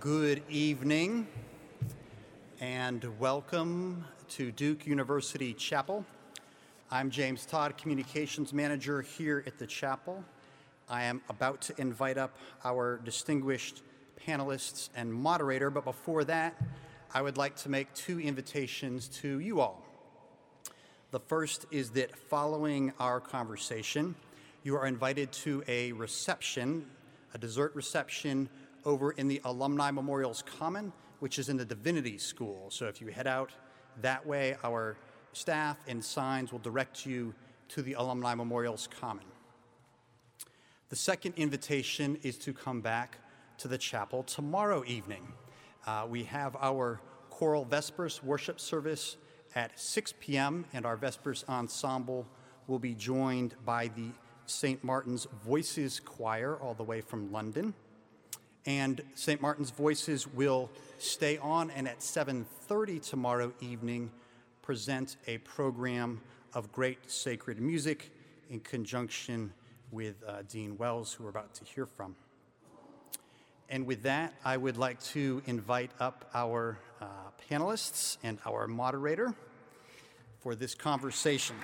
Good evening and welcome to Duke University Chapel. I'm James Todd, Communications Manager here at the chapel. I am about to invite up our distinguished panelists and moderator, but before that, I would like to make two invitations to you all. The first is that following our conversation, you are invited to a reception, a dessert reception over in the Alumni Memorials Common, which is in the Divinity School. So if you head out that way, our staff and signs will direct you to the Alumni Memorials Common. The second invitation is to come back to the chapel tomorrow evening. Uh, we have our choral Vespers worship service at 6 p.m., and our Vespers ensemble will be joined by the St. Martin's Voices Choir, all the way from London and St. Martin's Voices will stay on and at 7:30 tomorrow evening present a program of great sacred music in conjunction with uh, Dean Wells, who we're about to hear from. And with that, I would like to invite up our uh, panelists and our moderator for this conversation.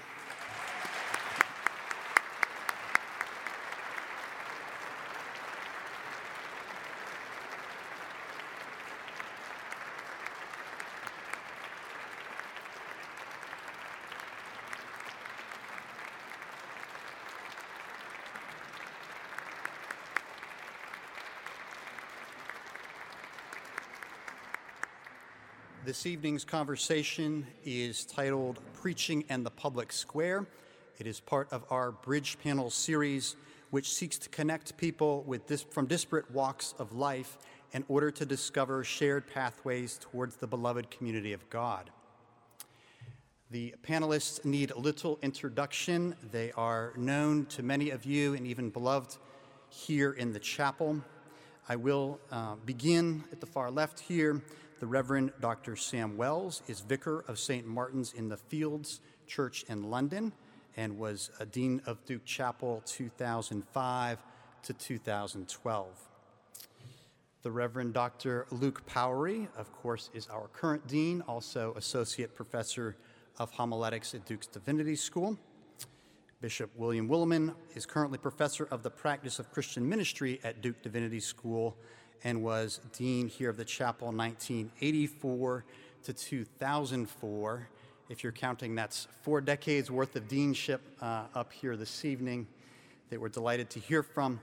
This evening's conversation is titled Preaching and the Public Square. It is part of our Bridge Panel series, which seeks to connect people with from disparate walks of life in order to discover shared pathways towards the beloved community of God. The panelists need little introduction. They are known to many of you and even beloved here in the chapel. I will uh, begin at the far left here the Reverend Dr. Sam Wells is Vicar of St. Martin's in the Fields Church in London and was a Dean of Duke Chapel 2005 to 2012. The Reverend Dr. Luke Powery, of course, is our current Dean, also Associate Professor of Homiletics at Duke's Divinity School. Bishop William Willimon is currently Professor of the Practice of Christian Ministry at Duke Divinity School and was dean here of the chapel 1984 to 2004. If you're counting, that's four decades worth of deanship uh, up here this evening that we're delighted to hear from.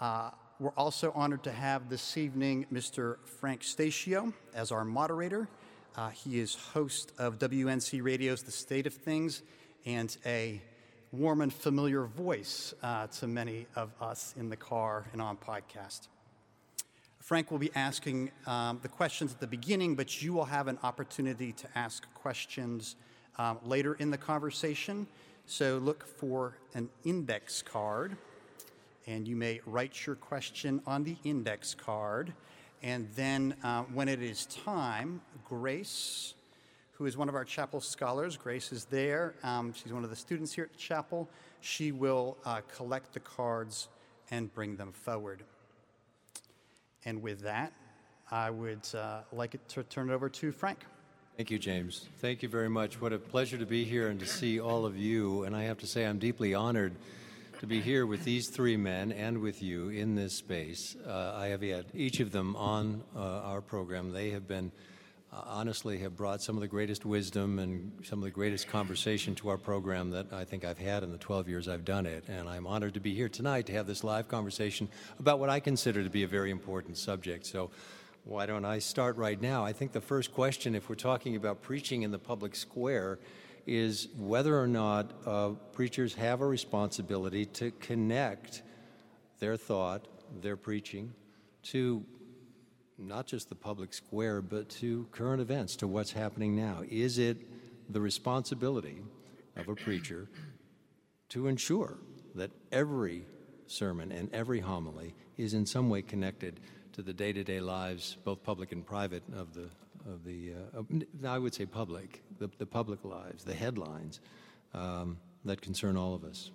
Uh, we're also honored to have this evening Mr. Frank Stasio as our moderator. Uh, he is host of WUNC Radio's The State of Things and a warm and familiar voice uh, to many of us in the car and on podcast. Frank will be asking um, the questions at the beginning, but you will have an opportunity to ask questions um, later in the conversation. So look for an index card, and you may write your question on the index card. And then uh, when it is time, Grace, who is one of our chapel scholars, Grace is there. Um, she's one of the students here at chapel. She will uh, collect the cards and bring them forward. And with that, I would uh, like to turn it over to Frank. Thank you, James. Thank you very much. What a pleasure to be here and to see all of you. And I have to say, I'm deeply honored to be here with these three men and with you in this space. Uh, I have had each of them on uh, our program. They have been honestly have brought some of the greatest wisdom and some of the greatest conversation to our program that I think I've had in the 12 years I've done it. And I'm honored to be here tonight to have this live conversation about what I consider to be a very important subject. So, why don't I start right now? I think the first question, if we're talking about preaching in the public square, is whether or not uh, preachers have a responsibility to connect their thought, their preaching, to not just the public square, but to current events, to what's happening now? Is it the responsibility of a preacher to ensure that every sermon and every homily is in some way connected to the day-to-day lives, both public and private, of the of the uh, I would say public, the, the public lives, the headlines um, that concern all of us.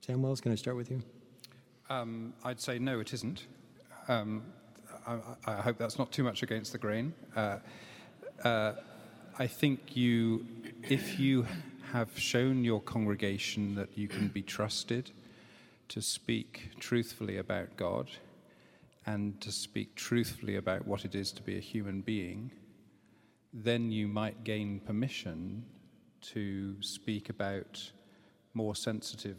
Sam Wells, can I start with you? Um, I'd say no, it isn't. Um, I, I, hope that's not too much against the grain. Uh, uh, I think you, if you have shown your congregation that you can be trusted to speak truthfully about God and to speak truthfully about what it is to be a human being, then you might gain permission to speak about more sensitive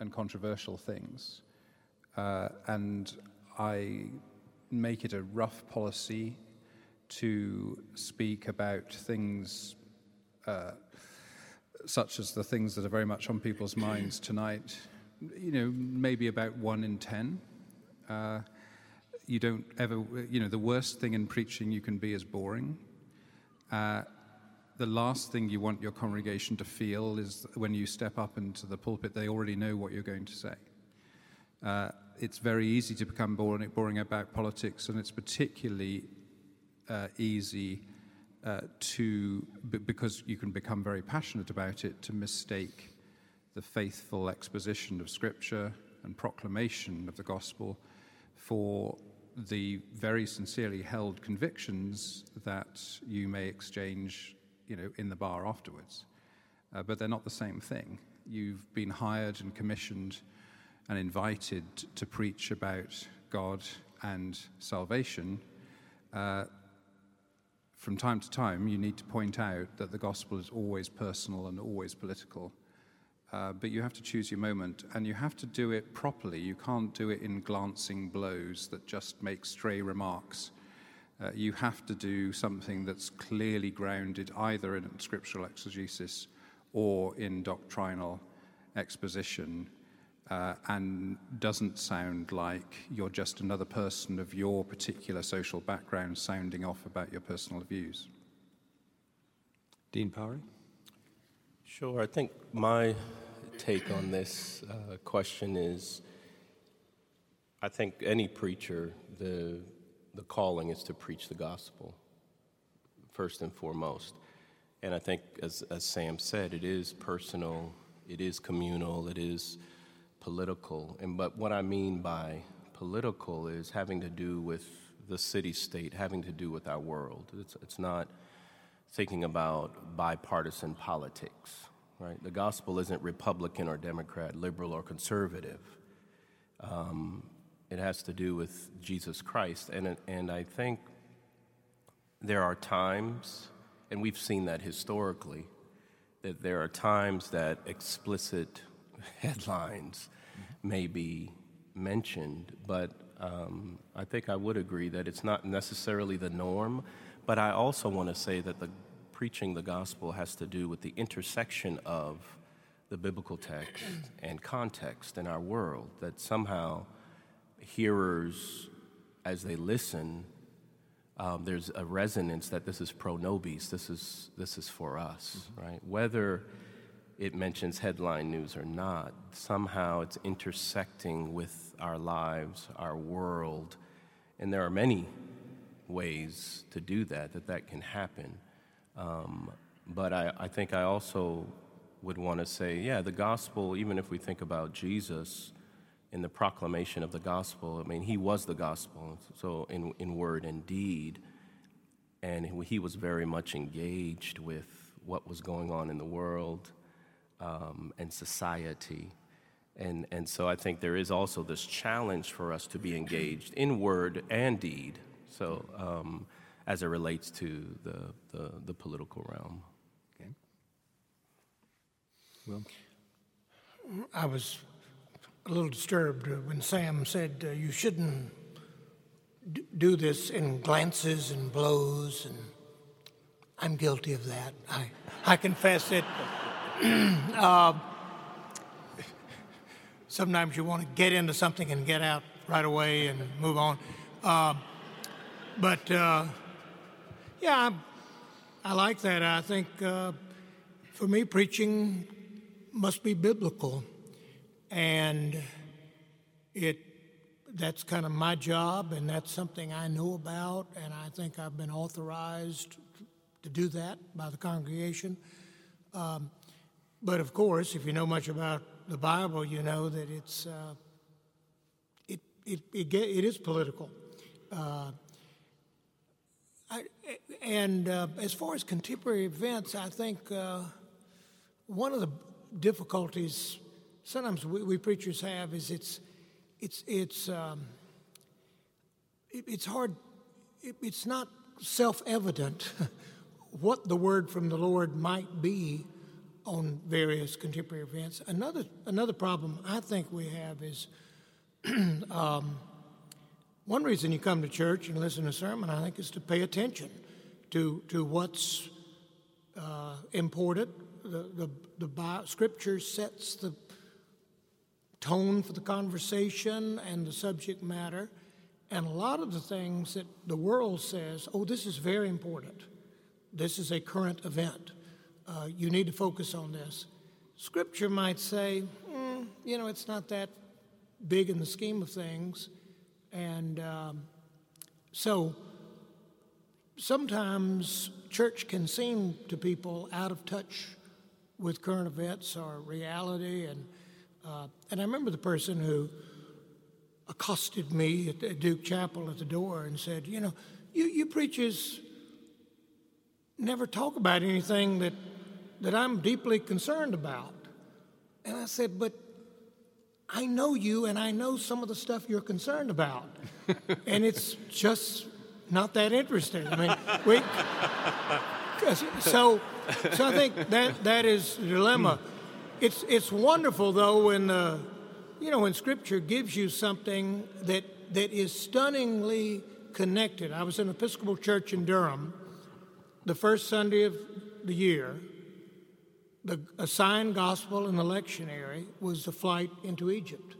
and controversial things. Uh, and I make it a rough policy to speak about things uh, such as the things that are very much on people's minds tonight. You know, maybe about one in ten. Uh, you don't ever, you know, the worst thing in preaching you can be is boring. Uh, the last thing you want your congregation to feel is when you step up into the pulpit, they already know what you're going to say. It's very easy to become boring, boring about politics, and it's particularly uh, easy uh, to, because you can become very passionate about it, to mistake the faithful exposition of Scripture and proclamation of the gospel for the very sincerely held convictions that you may exchange, you know, in the bar afterwards. Uh, but they're not the same thing. You've been hired and commissioned and invited to preach about God and salvation. Uh, from time to time, you need to point out that the gospel is always personal and always political. Uh, but you have to choose your moment and you have to do it properly. You can't do it in glancing blows that just make stray remarks. Uh, you have to do something that's clearly grounded either in scriptural exegesis or in doctrinal exposition uh, and doesn't sound like you're just another person of your particular social background sounding off about your personal views. Dean Powery? Sure. I think my take on this uh, question is I think any preacher, the, the calling is to preach the gospel, first and foremost. And I think, as, as Sam said, it is personal, it is communal, it is political. And but what I mean by political is having to do with the city state, having to do with our world. It's, it's not thinking about bipartisan politics, right? The gospel isn't Republican or Democrat, liberal or conservative. Um, it has to do with Jesus Christ. And, and I think there are times, and we've seen that historically, that there are times that explicit headlines may be mentioned, but um, I think I would agree that it's not necessarily the norm. But I also want to say that the preaching the gospel has to do with the intersection of the biblical text and context in our world. That somehow hearers, as they listen, um, there's a resonance that this is pro nobis, this is, this is for us, mm-hmm. right? Whether it mentions headline news or not, somehow it's intersecting with our lives, our world. And there are many ways to do that, that that can happen. Um, but I, I think I also would want to say, yeah, the gospel, even if we think about Jesus in the proclamation of the gospel, I mean, he was the gospel, so in, in word and deed. And he was very much engaged with what was going on in the world um, and society. And, and so I think there is also this challenge for us to be engaged in word and deed, so um, as it relates to the, the, the political realm. Okay. Will? I was a little disturbed when Sam said uh, you shouldn't d- do this in glances and blows, and I'm guilty of that. I, I confess it. uh, sometimes you want to get into something and get out right away and move on. Uh, but uh, yeah, I, I, like that. I think uh, for me, preaching must be biblical, and it that's kind of my job, and that's something I know about, and I think I've been authorized to do that by the congregation. Um, but of course, if you know much about the Bible, you know that it's uh, it, it, it, it is political. Uh, I, and uh, as far as contemporary events, I think uh, one of the difficulties sometimes we, we, preachers have is it's it's it's um, it, it's hard. It, it's not self-evident what the word from the Lord might be on various contemporary events. Another another problem I think we have is. um, one reason you come to church and listen to a sermon, I think, is to pay attention to, to what's uh, important. The, the, the Bible, scripture sets the tone for the conversation and the subject matter. And a lot of the things that the world says, oh, this is very important. This is a current event. Uh, you need to focus on this. Scripture might say, mm, you know, it's not that big in the scheme of things. And um, so sometimes church can seem to people out of touch with current events or reality. And, uh, and I remember the person who accosted me at Duke Chapel at the door and said, You know, you, you preachers never talk about anything that, that I'm deeply concerned about. And I said, But I know you and I know some of the stuff you're concerned about. and it's just not that interesting. I mean, we, so, so I think that, that is the dilemma. It's, it's wonderful, though, when, the, you know, when Scripture gives you something that, that is stunningly connected. I was in Episcopal church in Durham the first Sunday of the year, the assigned gospel in the lectionary was the flight into Egypt.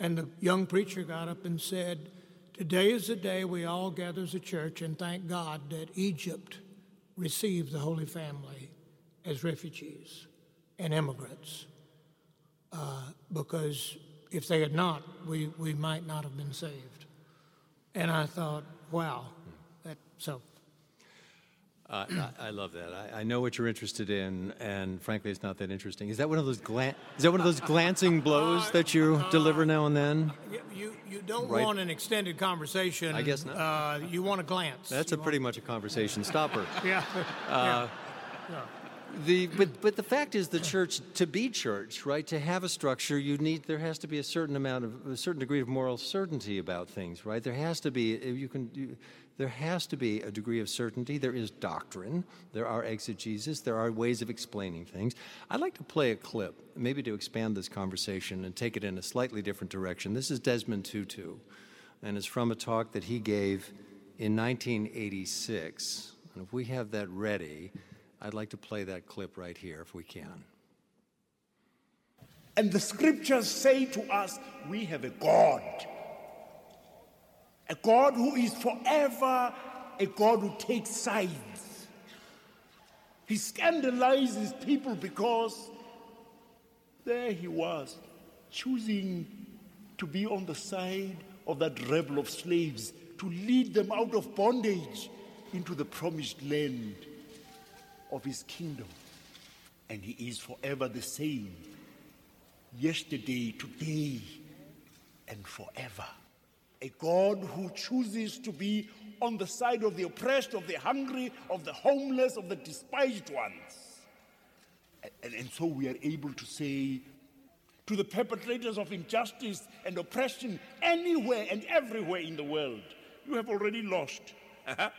And the young preacher got up and said, Today is the day we all gather as a church and thank God that Egypt received the Holy Family as refugees and immigrants. Uh, because if they had not, we, we might not have been saved. And I thought, wow, that so. Uh, I, I, love that. I, I, know what you're interested in, and frankly, it's not that interesting. Is that one of those glan- is that one of those glancing blows that you uh, deliver now and then? You you don't right. want an extended conversation. I guess not. Uh, you want a glance. That's a pretty much a conversation stopper. yeah. Uh, yeah. The, but, but the fact is the church to be church right to have a structure you need there has to be a certain amount of a certain degree of moral certainty about things right there has to be you can you, there has to be a degree of certainty. There is doctrine, there are exegesis, there are ways of explaining things. I'd like to play a clip, maybe to expand this conversation and take it in a slightly different direction. This is Desmond Tutu, and it's from a talk that he gave in 1986. And if we have that ready, I'd like to play that clip right here if we can. And the scriptures say to us, we have a God a God who is forever a God who takes sides. He scandalizes people because there he was, choosing to be on the side of that rebel of slaves to lead them out of bondage into the promised land of his kingdom. And he is forever the same, yesterday, today, and forever a God who chooses to be on the side of the oppressed, of the hungry, of the homeless, of the despised ones. And, and, so we are able to say to the perpetrators of injustice and oppression anywhere and everywhere in the world, you have already lost. Uh-huh.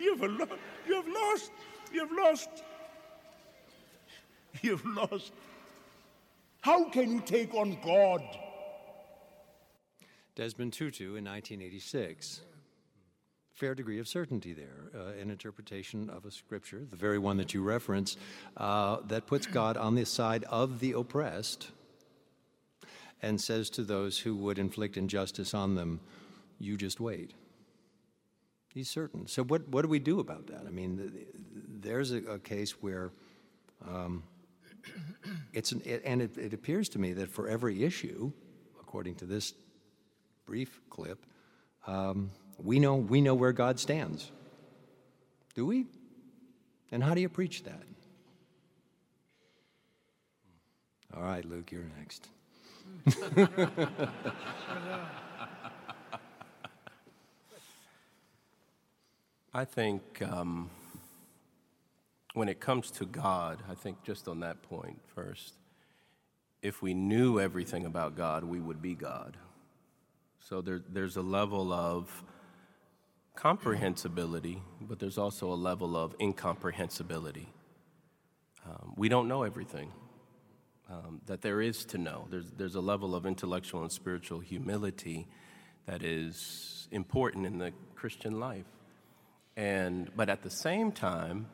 you, have lo- you have lost. You have lost. You have lost. How can you take on God? Desmond Tutu in 1986. Fair degree of certainty there, uh, an interpretation of a scripture, the very one that you reference, uh, that puts God on the side of the oppressed and says to those who would inflict injustice on them, You just wait. He's certain. So, what, what do we do about that? I mean, there's a, a case where um, it's an, it, and it, it appears to me that for every issue, according to this brief clip, um, we, know, we know where God stands. Do we? And how do you preach that? All right, Luke, you're next. I think um, when it comes to God, I think just on that point first, if we knew everything about God, we would be God. So there, there's a level of comprehensibility, but there's also a level of incomprehensibility. Um, we don't know everything um, that there is to know. There's, there's a level of intellectual and spiritual humility that is important in the Christian life. And, but at the same time,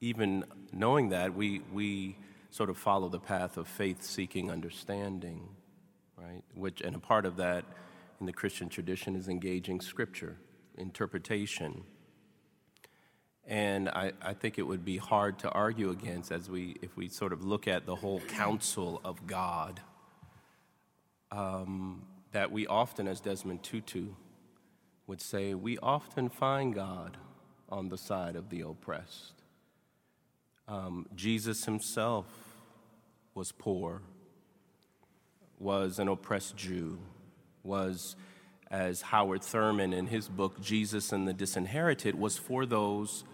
even knowing that, we, we sort of follow the path of faith seeking understanding, right? Which, and a part of that in the Christian tradition is engaging scripture, interpretation. And I, I think it would be hard to argue against as we, if we sort of look at the whole counsel of God, um, that we often, as Desmond Tutu would say, we often find God on the side of the oppressed. Um, Jesus himself was poor, was an oppressed Jew, was, as Howard Thurman in his book, Jesus and the Disinherited, was for those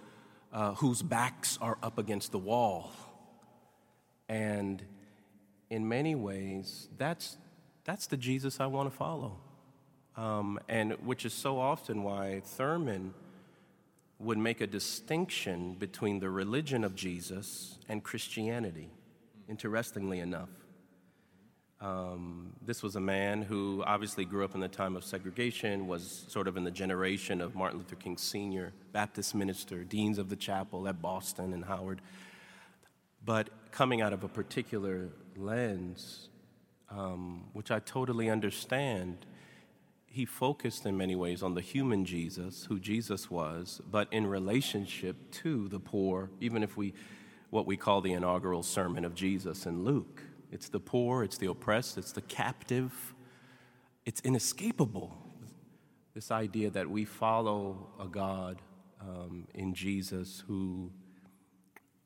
uh, whose backs are up against the wall. And in many ways, that's, that's the Jesus I want to follow. Um, and which is so often why Thurman would make a distinction between the religion of Jesus and Christianity, interestingly enough. Um, this was a man who obviously grew up in the time of segregation, was sort of in the generation of Martin Luther King Sr., Baptist minister, deans of the chapel at Boston and Howard. But coming out of a particular lens, um, which I totally understand, he focused in many ways on the human Jesus, who Jesus was, but in relationship to the poor, even if we, what we call the inaugural sermon of Jesus in Luke. It's the poor, it's the oppressed, it's the captive. It's inescapable. This idea that we follow a God um, in Jesus who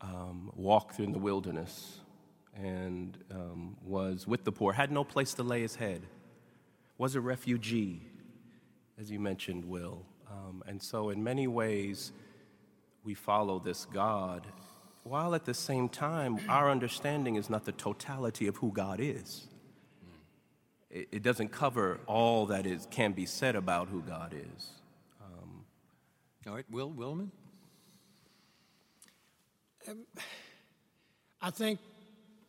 um, walked through the wilderness and um, was with the poor, had no place to lay his head, was a refugee, as you mentioned, Will. Um, and so, in many ways, we follow this God while at the same time, our understanding is not the totality of who God is. It, it doesn't cover all that is, can be said about who God is. Um, all right, Will Willimon? Um, I think,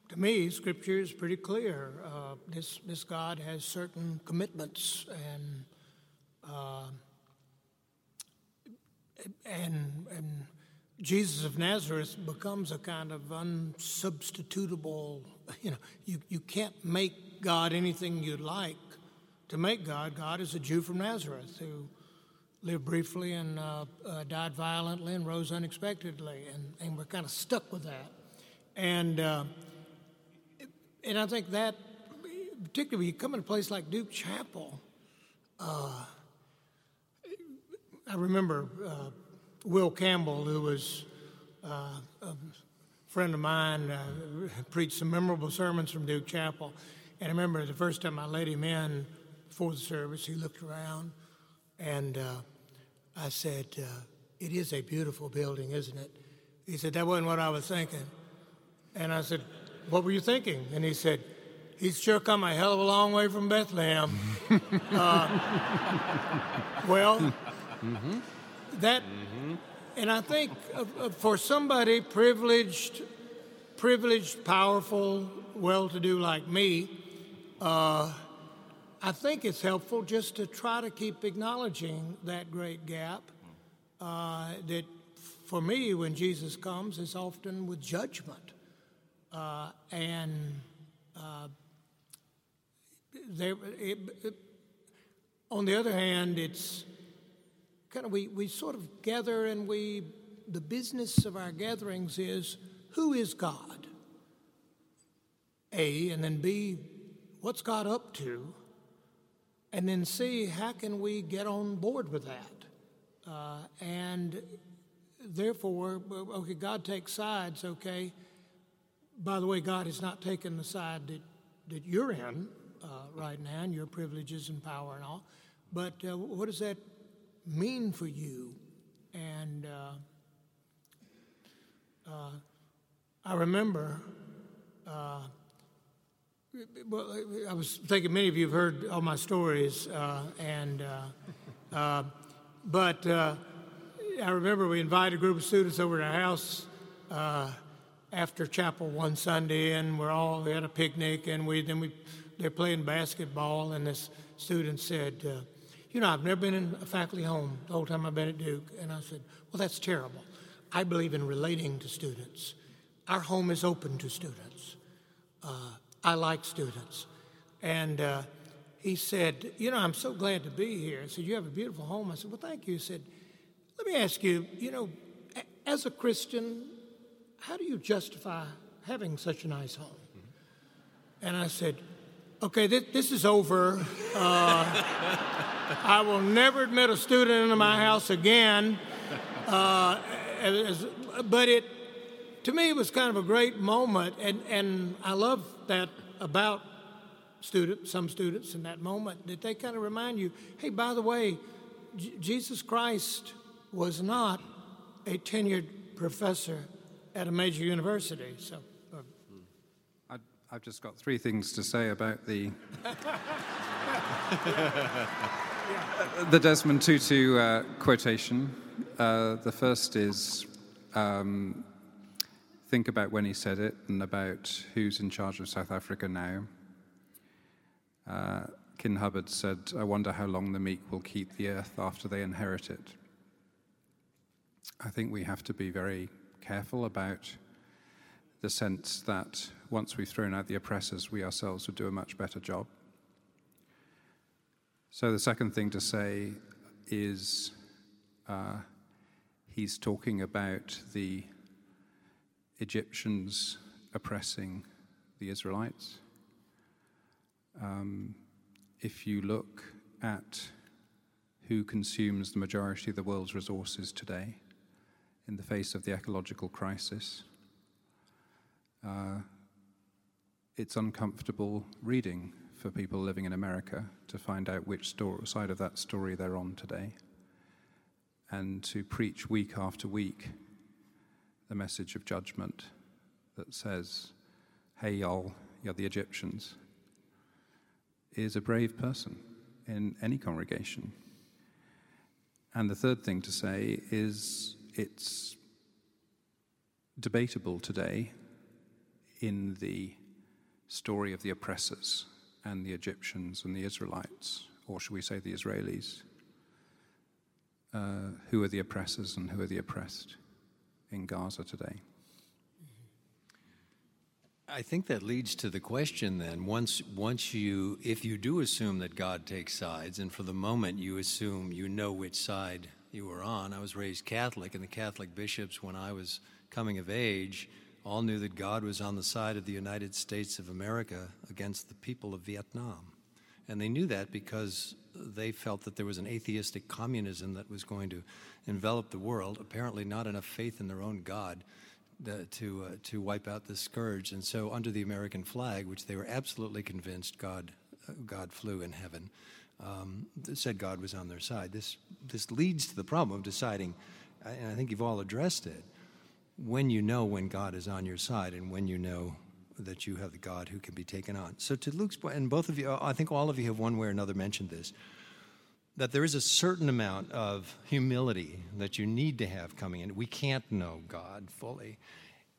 to me, Scripture is pretty clear. Uh, this, this God has certain commitments and uh, and and Jesus of Nazareth becomes a kind of unsubstitutable, you know, you, you can't make God anything you'd like to make God. God is a Jew from Nazareth who lived briefly and uh, uh, died violently and rose unexpectedly, and, and we're kind of stuck with that. And, uh, and I think that, particularly when you come in a place like Duke Chapel, uh, I remember uh, Will Campbell, who was uh, a friend of mine, uh, preached some memorable sermons from Duke Chapel. And I remember the first time I led him in for the service, he looked around and uh, I said, uh, It is a beautiful building, isn't it? He said, That wasn't what I was thinking. And I said, What were you thinking? And he said, He's sure come a hell of a long way from Bethlehem. Uh, well, mm-hmm. That mm-hmm. And I think for somebody privileged, privileged, powerful, well-to-do like me, uh, I think it's helpful just to try to keep acknowledging that great gap. Uh, that for me, when Jesus comes, is often with judgment, uh, and uh, there. It, it, on the other hand, it's kind of we, we sort of gather and we the business of our gatherings is who is God? A, and then B, what's God up to? And then C, how can we get on board with that? Uh, and therefore, okay, God takes sides, okay. By the way, God has not taken the side that, that you're in uh, right now, and your privileges and power and all. But uh, what does that mean for you? And uh, uh, I remember, uh, well, I was thinking many of you have heard all my stories, uh, and uh, uh, but I remember we invited a group of students over to our house after chapel one Sunday, and we're all we had a picnic, and we then we they're playing basketball, and this student said, "You know, I've never been in a faculty home the whole time I've been at Duke," and I said, "Well, that's terrible. I believe in relating to students. Our home is open to students. Uh, I like students," and. Uh, he said, You know, I'm so glad to be here. I said, You have a beautiful home. I said, Well, thank you. He said, Let me ask you, you know, as a Christian, how do you justify having such a nice home? And I said, Okay, this, this is over. Uh, I will never admit a student into my house again. Uh, as, but it, to me, it was kind of a great moment, and, and I love that about student, some students in that moment, that they kind of remind you, hey, by the way, J- Jesus Christ was not a tenured professor at a major university. So, I've just got three things to say about the the Desmond Tutu uh, quotation. Uh, the first is um, think about when he said it and about who's in charge of South Africa now. Uh, Kin Hubbard said, I wonder how long the meek will keep the earth after they inherit it. I think we have to be very careful about the sense that once we've thrown out the oppressors, we ourselves would do a much better job. So, the second thing to say is uh, he's talking about the Egyptians oppressing the Israelites. Um, if you look at who consumes the majority of the world's resources today in the face of the ecological crisis, uh, it's uncomfortable reading for people living in America to find out which story, side of that story they're on today and to preach week after week the message of judgment that says, hey, y'all, you're the Egyptians is a brave person in any congregation. And the third thing to say is it's debatable today in the story of the oppressors and the Egyptians and the Israelites, or should we say the Israelis, uh, who are the oppressors and who are the oppressed in Gaza today. I think that leads to the question then once once you if you do assume that God takes sides and for the moment you assume you know which side you were on I was raised Catholic and the Catholic bishops when I was coming of age all knew that God was on the side of the United States of America against the people of Vietnam and they knew that because they felt that there was an atheistic communism that was going to envelop the world apparently not enough faith in their own God to, uh, to wipe out the scourge. And so, under the American flag, which they were absolutely convinced God, uh, God flew in heaven, um, said God was on their side. This, this leads to the problem of deciding, and I think you've all addressed it, when you know when God is on your side and when you know that you have the God who can be taken on. So, to Luke's point, and both of you, I think all of you have one way or another mentioned this that there is a certain amount of humility that you need to have coming in. We can't know God fully.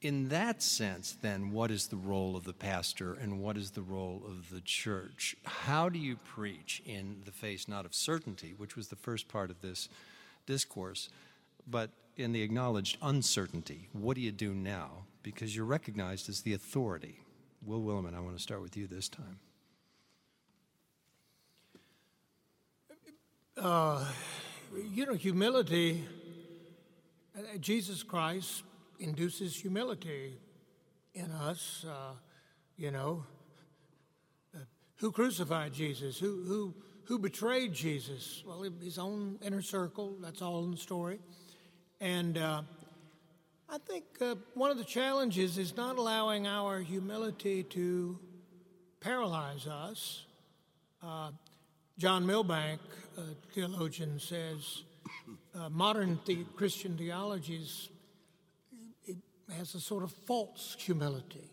In that sense, then, what is the role of the pastor and what is the role of the church? How do you preach in the face not of certainty, which was the first part of this discourse, but in the acknowledged uncertainty? What do you do now? Because you're recognized as the authority. Will Willimon, I want to start with you this time. Uh, you know, humility, uh, Jesus Christ induces humility in us. Uh, you know, uh, who crucified Jesus? Who, who, who betrayed Jesus? Well, his own inner circle, that's all in the story. And uh, I think uh, one of the challenges is not allowing our humility to paralyze us. Uh, John Milbank, a theologian, says uh, modern the- Christian theologies it has a sort of false humility.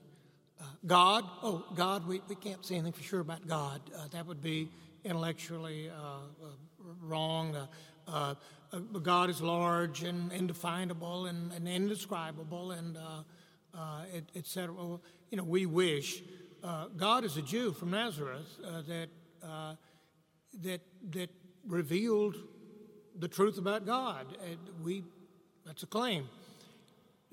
Uh, God, oh, God, we, we can't say anything for sure about God. Uh, that would be intellectually wrong. Uh, God is large and indefinable and, and indescribable and uh, uh, et, et cetera. Well, you know, we wish. Uh, God is a Jew from Nazareth uh, that, uh, that, that revealed the truth about God. We, that's a claim.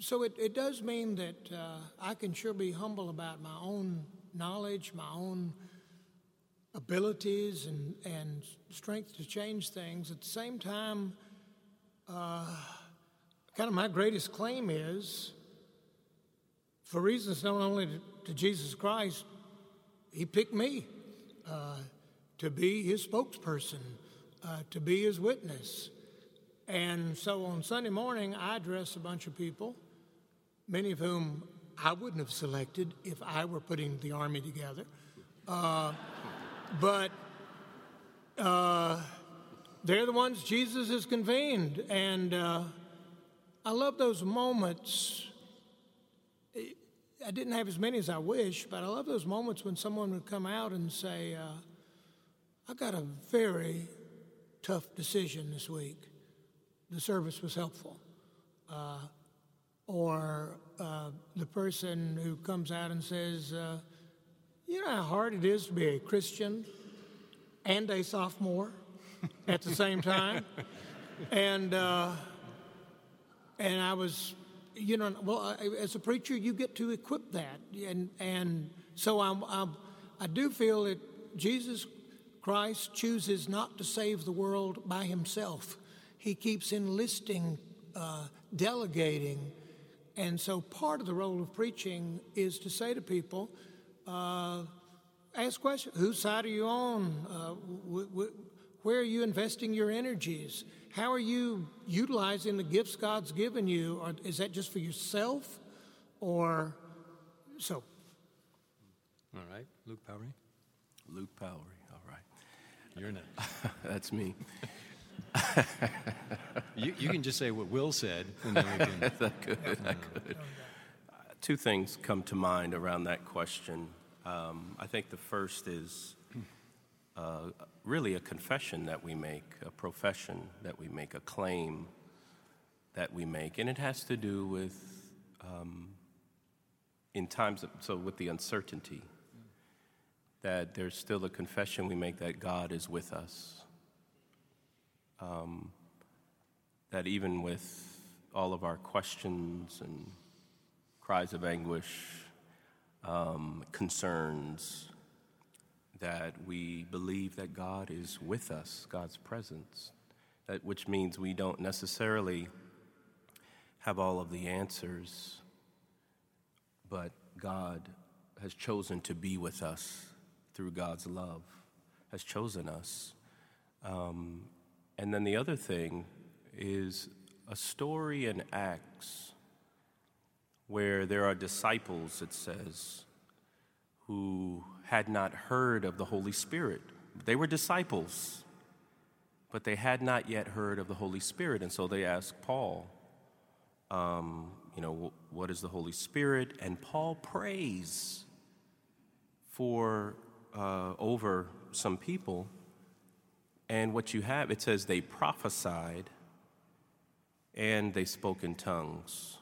So it, it does mean that uh, I can sure be humble about my own knowledge, my own abilities, and, and strength to change things. At the same time, uh, kind of my greatest claim is for reasons known only to, Jesus Christ, He picked me uh, to be His spokesperson, uh, to be His witness. And so on Sunday morning, I address a bunch of people, many of whom I wouldn't have selected if I were putting the army together. Uh, but uh, they're the ones Jesus has convened. And uh, I love those moments. I didn't have as many as I wish, but I love those moments when someone would come out and say, uh, I got a very tough decision this week. The service was helpful. Uh, or uh, the person who comes out and says, uh, You know how hard it is to be a Christian and a sophomore at the same time? and, uh, and I was, you know, well, as a preacher, you get to equip that. And, and so I'm, I'm, I do feel that Jesus Christ chooses not to save the world by himself. He keeps enlisting, uh, delegating. And so part of the role of preaching is to say to people, uh, ask questions. Whose side are you on? Uh, wh- wh- where are you investing your energies? How are you utilizing the gifts God's given you? Or is that just for yourself? Or so? All right, Luke Powery. Luke Powery, all right. You're next. That's me. you, you can just say what Will said, and then we can. that could, that could. Uh, two things come to mind around that question. Um, I think the first is uh, really a confession that we make, a profession that we make, a claim that we make, and it has to do with um, in times of, so with the uncertainty that there's still a confession we make that God is with us. Um, that even with all of our questions and cries of anguish, um, concerns, that we believe that God is with us, God's presence, that, which means we don't necessarily have all of the answers, but God has chosen to be with us through God's love, has chosen us. Um, and then the other thing is a story in Acts where there are disciples, it says, who had not heard of the Holy Spirit. They were disciples, but they had not yet heard of the Holy Spirit. And so they asked Paul, um, you know, what is the Holy Spirit? And Paul prays for uh, over some people. And what you have, it says they prophesied and they spoke in tongues.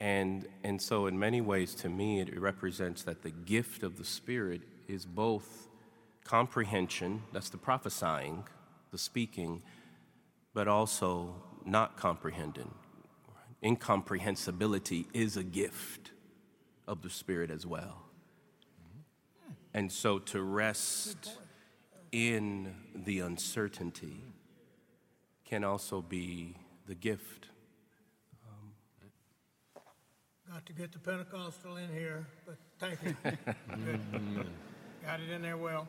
And, and so, in many ways, to me, it represents that the gift of the Spirit is both comprehension, that's the prophesying, the speaking, but also not comprehending. Incomprehensibility is a gift of the Spirit as well. Mm-hmm. And so, to rest in the uncertainty can also be the gift Got to get the Pentecostal in here, but thank you. Got it in there well.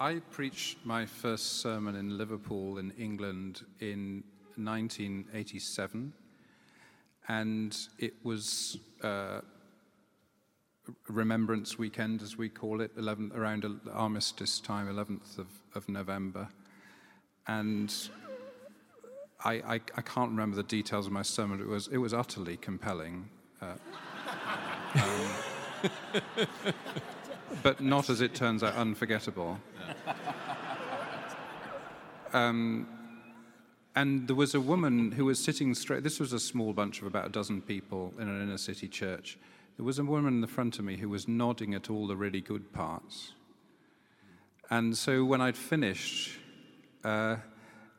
I preached my first sermon in Liverpool, in England, in 1987, and it was uh, Remembrance Weekend, as we call it, 11, around armistice time, 11th of, of November. And I, I, I, can't remember the details of my sermon. It was, it was utterly compelling. Uh, um, but not, as it turns out, unforgettable. Um, and there was a woman who was sitting straight. This was a small bunch of about a dozen people in an inner city church. There was a woman in the front of me who was nodding at all the really good parts. And so when I'd finished, uh,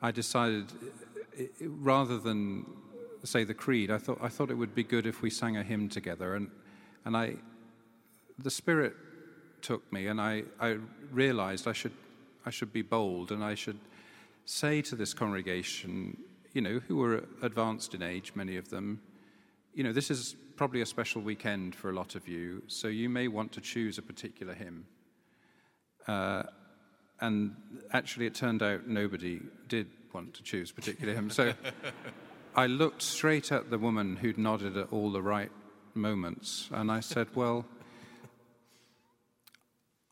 I decided, rather than say the creed, I thought, I thought it would be good if we sang a hymn together. And, and I, the Spirit took me, and I, I realized I should, I should be bold and I should say to this congregation, you know, who were advanced in age, many of them, you know, this is probably a special weekend for a lot of you, so you may want to choose a particular hymn. Uh, and actually, it turned out nobody did want to choose particular hymn. So I looked straight at the woman who'd nodded at all the right moments, and I said, Well,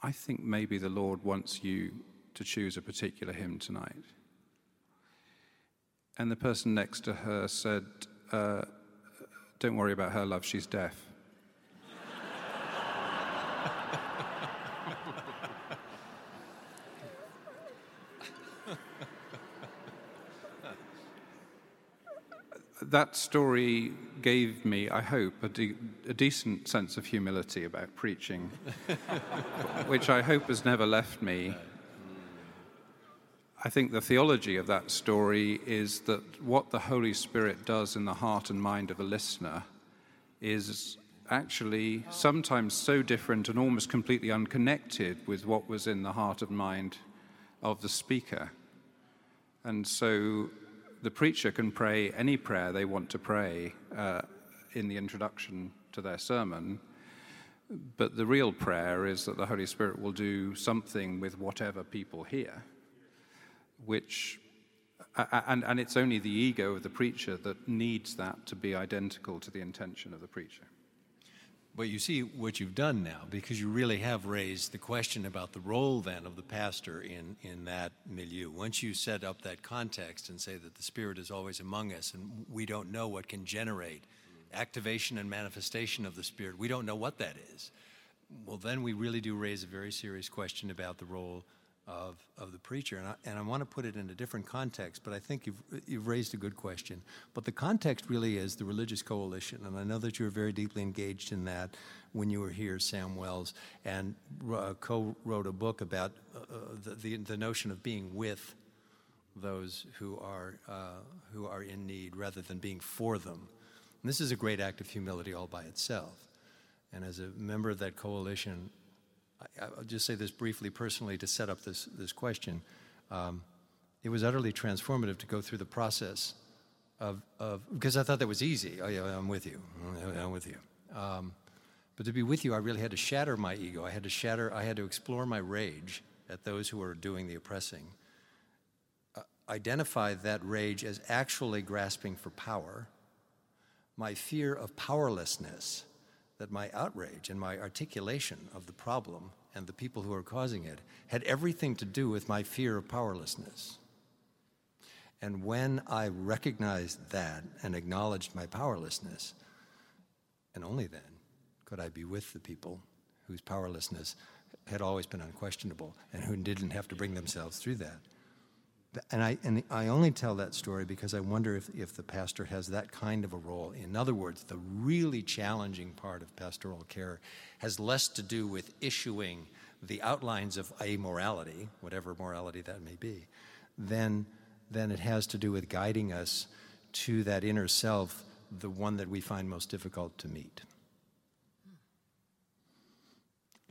I think maybe the Lord wants you to choose a particular hymn tonight. And the person next to her said, uh, Don't worry about her, love, she's deaf. That story gave me, I hope, a, de- a, decent sense of humility about preaching, which I hope has never left me. I think the theology of that story is that what the Holy Spirit does in the heart and mind of a listener is actually sometimes so different and almost completely unconnected with what was in the heart and mind of the speaker. And so the preacher can pray any prayer they want to pray uh, in the introduction to their sermon. But the real prayer is that the Holy Spirit will do something with whatever people hear which, and, and it's only the ego of the preacher that needs that to be identical to the intention of the preacher. But you see what you've done now, because you really have raised the question about the role then of the pastor in, in that milieu. Once you set up that context and say that the Spirit is always among us and we don't know what can generate activation and manifestation of the Spirit, we don't know what that is. Well, then we really do raise a very serious question about the role of, of the preacher. And I, and I want to put it in a different context, but I think you've, you've raised a good question. But the context really is the religious coalition. And I know that you were very deeply engaged in that when you were here, Sam Wells, and uh, co wrote a book about uh, uh, the, the, the, notion of being with those who are, uh, who are in need rather than being for them. And this is a great act of humility all by itself. And as a member of that coalition, I'll just say this briefly personally to set up this, this question. Um, it was utterly transformative to go through the process of, of, because I thought that was easy. Oh, yeah, I'm with you. I'm with you. Um, but to be with you, I really had to shatter my ego. I had to shatter, I had to explore my rage at those who were doing the oppressing. Uh, identify that rage as actually grasping for power, my fear of powerlessness that my outrage and my articulation of the problem and the people who are causing it had everything to do with my fear of powerlessness. And when I recognized that and acknowledged my powerlessness, and only then could I be with the people whose powerlessness had always been unquestionable and who didn't have to bring themselves through that and I, and I only tell that story because I wonder if, if the pastor has that kind of a role. In other words, the really challenging part of pastoral care has less to do with issuing the outlines of a morality, whatever morality that may be, than, than it has to do with guiding us to that inner self, the one that we find most difficult to meet.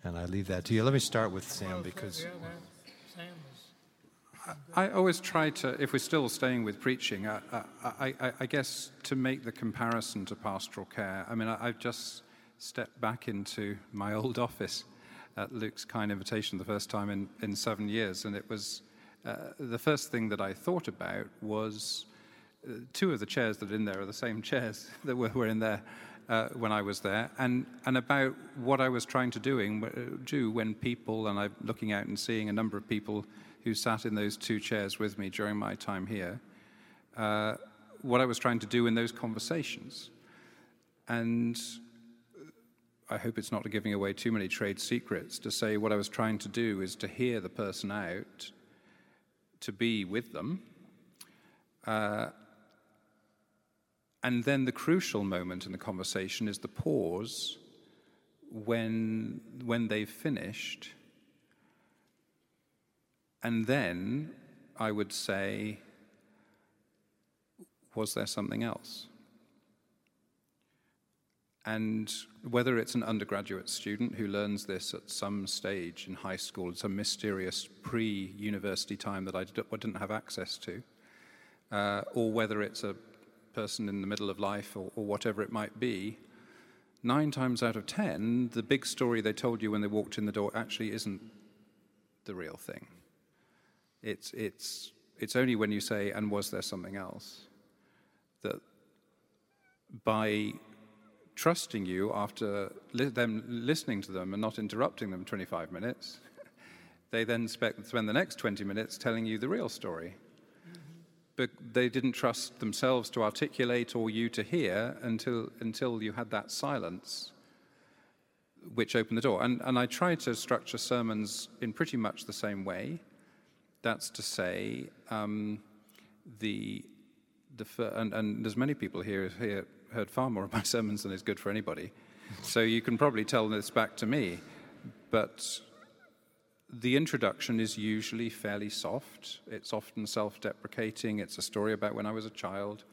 And I leave that to you. Let me start with Sam because. I always try to, if we're still staying with preaching, I, I, I, I guess to make the comparison to pastoral care. I mean, I, have just stepped back into my old office at Luke's kind invitation the first time in, in seven years, and it was uh, the first thing that I thought about was uh, two of the chairs that are in there are the same chairs that were, were in there uh, when I was there, and, and about what I was trying to doing, uh, do when people, and I'm looking out and seeing a number of people who sat in those two chairs with me during my time here, uh, what I was trying to do in those conversations. And I hope it's not giving away too many trade secrets to say what I was trying to do is to hear the person out, to be with them. Uh, and then the crucial moment in the conversation is the pause when, when they've finished. And then I would say, was there something else? And whether it's an undergraduate student who learns this at some stage in high school, some mysterious pre university time that I didn't have access to, uh, or whether it's a person in the middle of life or, or whatever it might be, nine times out of ten, the big story they told you when they walked in the door actually isn't the real thing. It's, it's, it's only when you say, and was there something else, that by trusting you after li- them listening to them and not interrupting them 25 minutes, they then spend the next 20 minutes telling you the real story. Mm-hmm. But they didn't trust themselves to articulate or you to hear until, until you had that silence, which opened the door. And, and I try to structure sermons in pretty much the same way. That's to say, um, the, the, and, and there's many people here who heard far more of my sermons than is good for anybody. So you can probably tell this back to me. But the introduction is usually fairly soft. It's often self deprecating. It's a story about when I was a child.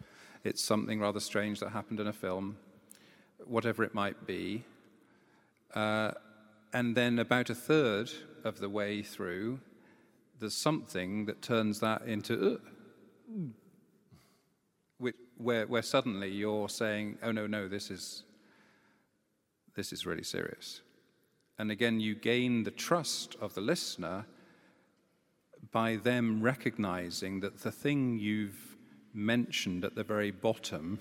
It's something rather strange that happened in a film, whatever it might be. Uh, and then about a third of the way through, there's something that turns that into uh, which, where, where suddenly you're saying, oh no, no, this is, this is really serious. And again, you gain the trust of the listener by them recognizing that the thing you've mentioned at the very bottom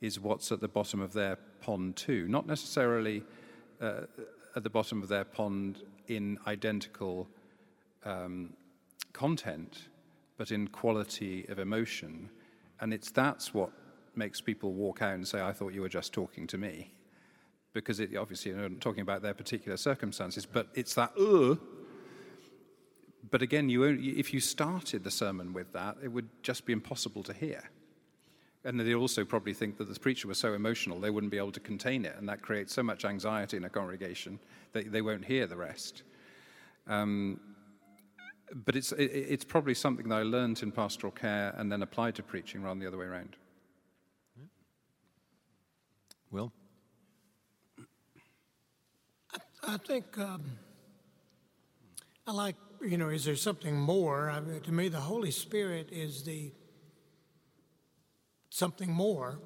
is what's at the bottom of their pond, too. Not necessarily uh, at the bottom of their pond in identical um, content, but in quality of emotion. And it's that's what makes people walk out and say, I thought you were just talking to me. Because it, obviously, you're not talking about their particular circumstances, but it's that, uh. But again, you only, if you started the sermon with that, it would just be impossible to hear. And they also probably think that the preacher was so emotional they wouldn't be able to contain it, and that creates so much anxiety in a congregation that they won't hear the rest. Um, but it's, it's probably something that I learned in pastoral care and then applied to preaching rather than the other way around. Will? I, I think um, I like, you know, is there something more? I mean, to me, the Holy Spirit is the something more.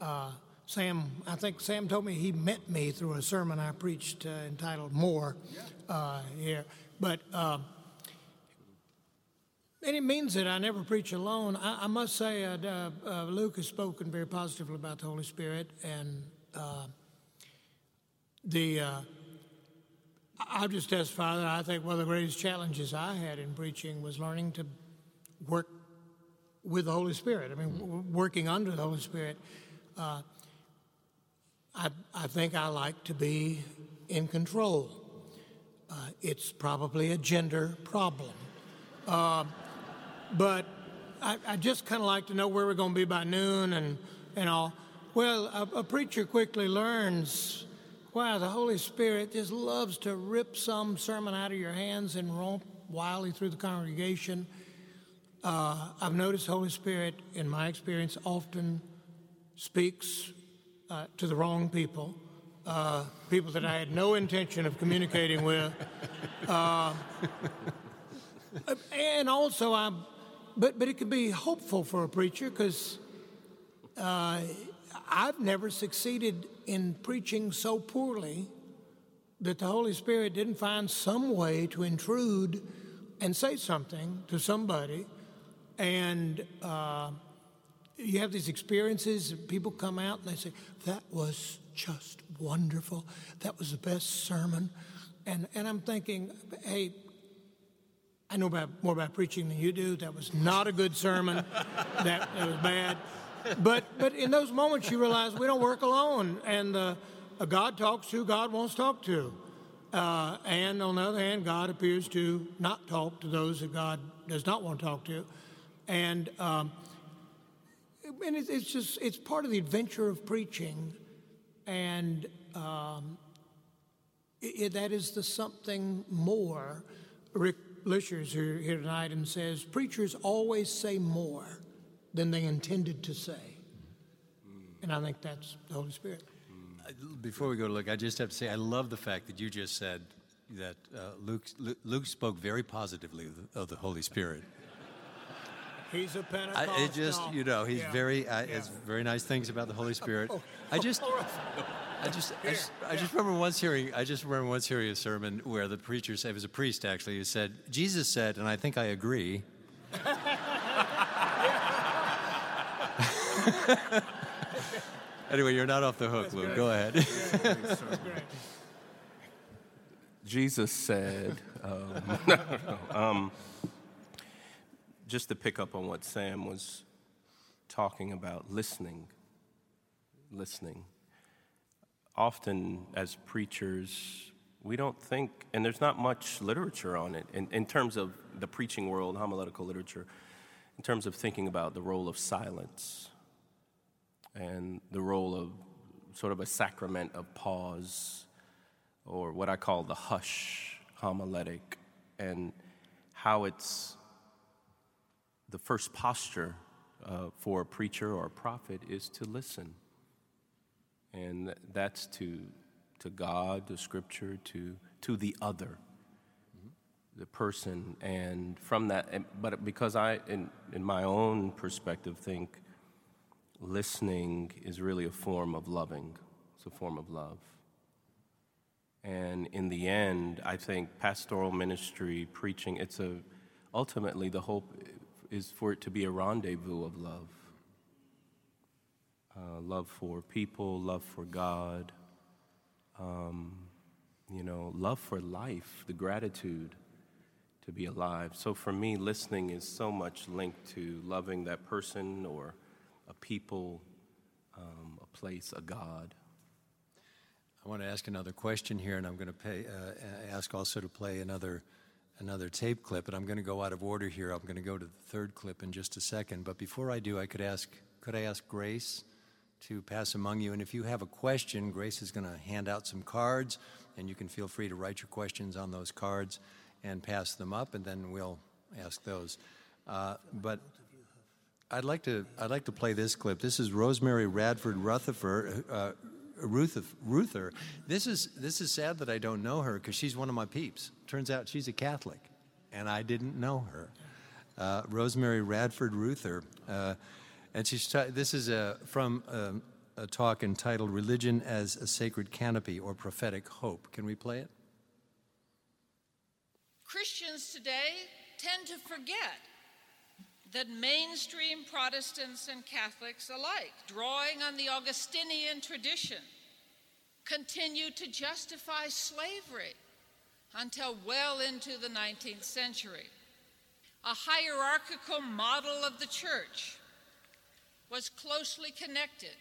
Uh, Sam, I think Sam told me he met me through a sermon I preached uh, entitled "More" uh, here, but. Um, and it means that I never preach alone. I, I must say, uh, uh, uh, Luke has spoken very positively about the Holy Spirit, and uh, the uh, I'll just testify that I think one of the greatest challenges I had in preaching was learning to work with the Holy Spirit. I mean, w- working under the Holy Spirit. Uh, I, I think I like to be in control. it's probably a gender problem. But I, I just kind of like to know where we're going to be by noon and, and all. Well, a, a preacher quickly learns wow, the Holy Spirit just loves to rip some sermon out of your hands and romp wildly through the congregation. Uh, I've noticed Holy Spirit, in my experience, often speaks uh, to the wrong people, uh, people that I had no intention of communicating with. Uh, and also, I'm but but it can be hopeful for a preacher because uh, I've never succeeded in preaching so poorly that the Holy Spirit didn't find some way to intrude and say something to somebody, and uh, you have these experiences. People come out and they say that was just wonderful. That was the best sermon, and and I'm thinking, hey I know about, more about preaching than you do. That was not a good sermon. that, that was bad. But but in those moments, you realize we don't work alone, and uh, God talks to God wants to talk to. Uh, and on the other hand, God appears to not talk to those that God does not want to talk to. And, um, and it's, it's just, it's part of the adventure of preaching. And um, it, that is the something more. Rick Lischers here, here tonight and says, preachers always say more than they intended to say. And I think that's the Holy Spirit. Before we go to Luke, I just have to say I love the fact that you just said that uh, Luke, Luke spoke very positively of the, Holy Spirit. He's a Pentecostal. I, it just, you know, he's yeah. very, uh, yeah. very nice things about the Holy Spirit. Oh, I just, I just, I just, I just remember once hearing, I just remember once hearing a sermon where the preacher said, it was a priest actually, who said, Jesus said, and I think I agree. anyway, you're not off the hook, Lou. Go ahead. Jesus said, um, um, just to pick up on what Sam was talking about, listening. Listening. Often, as preachers, we don't think, and there's not much literature on it in, in terms of the preaching world, homiletical literature, in terms of thinking about the role of silence and the role of sort of a sacrament of pause, or what I call the hush homiletic, and how it's the first posture uh, for a preacher or a prophet is to listen. And that's to, to God, to Scripture, to, to the other, the person. And from that, but because I, in, in my own perspective, think listening is really a form of loving, it's a form of love. And in the end, I think pastoral ministry, preaching, it's a, ultimately the hope is for it to be a rendezvous of love. Uh, love for people, love for God, um, you know, love for life, the gratitude to be alive. So for me, listening is so much linked to loving that person or a people, um, a place, a God. I want to ask another question here, and I'm going to pay, uh, ask also to play another another tape clip, and I'm going to go out of order here. I'm going to go to the third clip in just a second. But before I do, I could ask could I ask Grace to pass among you? And if you have a question, Grace is going to hand out some cards, and you can feel free to write your questions on those cards and pass them up, and then we'll ask those. Uh, but I'd like to I'd like to play this clip. This is Rosemary Radford Rutherford. Uh, Ruether. This is this is sad that I don't know her because she's one of my peeps. Turns out she's a Catholic, and I didn't know her. Uh, Rosemary Radford Ruether, uh, and she's t- this is a, from a talk entitled "Religion as a Sacred Canopy or Prophetic Hope." Can we play it? Christians today tend to forget that mainstream Protestants and Catholics alike, drawing on the Augustinian tradition, continued to justify slavery until well into the 19th century. A hierarchical model of the church was closely connected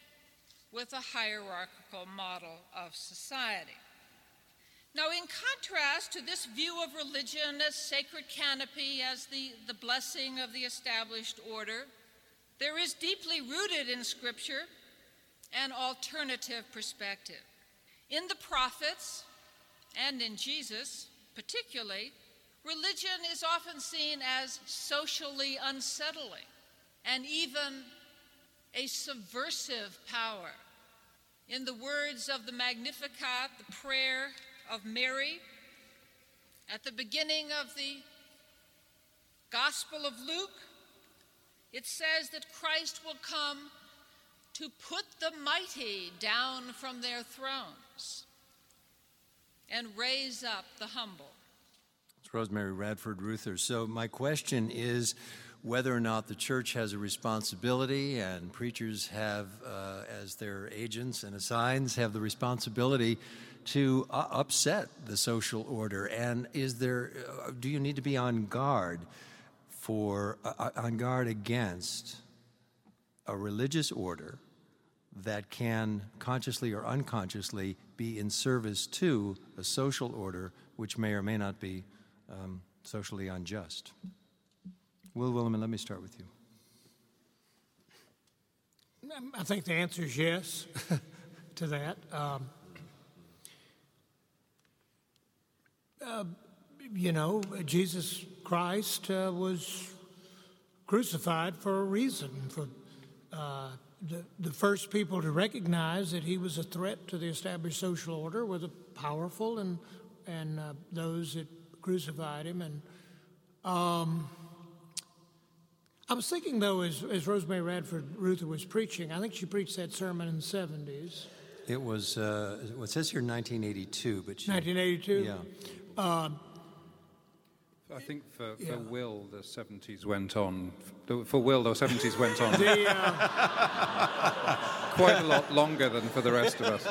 with a hierarchical model of society. Now, in contrast to this view of religion as sacred canopy, as the, the blessing of the established order, there is deeply rooted in Scripture an alternative perspective. In the prophets and in Jesus, particularly, religion is often seen as socially unsettling and even a subversive power. In the words of the Magnificat, the prayer of Mary at the beginning of the Gospel of Luke, it says that Christ will come to put the mighty down from their thrones and raise up the humble. It's Rosemary Radford Ruether. So, my question is whether or not the church has a responsibility and preachers have, uh, as their agents and assigns, have the responsibility to uh, upset the social order? And is there, uh, do you need to be on guard for, uh, uh on guard against a religious order that can consciously or unconsciously be in service to a social order which may or may not be um, socially unjust? Will Willimon, let me start with you. I think the answer is yes to that. Um, uh, you know, Jesus Christ uh, was crucified for a reason, for uh, the, the first people to recognize that he was a threat to the established social order were the powerful and, and uh, those that crucified him. And um, I was thinking, though, as, as Rosemary Radford Ruether was preaching, I think she preached that sermon in the 70s. It was, uh, well, it says here 1982, but she, 1982? Yeah. Uh, I think for, for Yeah. Will, the 70s went on. For Will, the 70s went on the, uh, quite a lot longer than for the rest of us.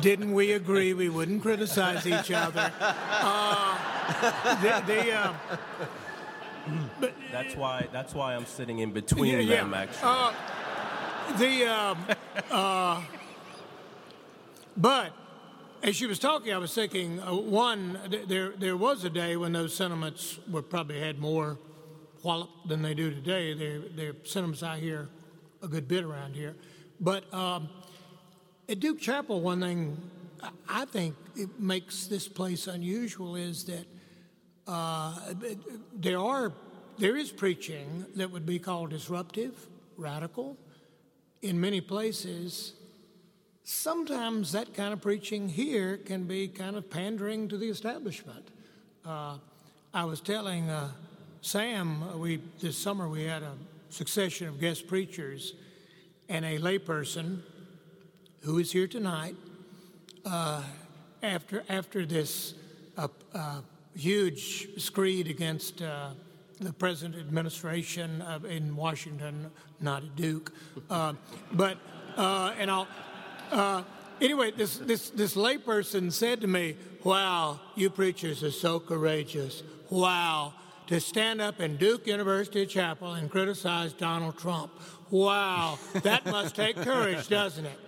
didn't we agree we wouldn't criticize each other? Uh, the, the, uh, That's why. That's why I'm sitting in between Yeah, yeah. them. Actually, Uh, the um, uh, but as she was talking, I was thinking uh, one th- there there was a day when those sentiments were probably had more wallop than they do today. They're, they're sentiments I hear a good bit around here, but um, at Duke Chapel, one thing I- I think it makes this place unusual is that uh, there are there is preaching that would be called disruptive, radical. In many places, sometimes that kind of preaching here can be kind of pandering to the establishment. Uh, I was telling uh, Sam we this summer we had a succession of guest preachers, and a layperson who is here tonight uh, after after this uh, uh, huge screed against uh, the present administration of, in Washington, not at Duke, uh, but uh, and I'll. Uh, anyway, this, this, this layperson said to me, Wow, you preachers are so courageous. Wow, to stand up in Duke University Chapel and criticize Donald Trump. Wow, that must take courage, doesn't it?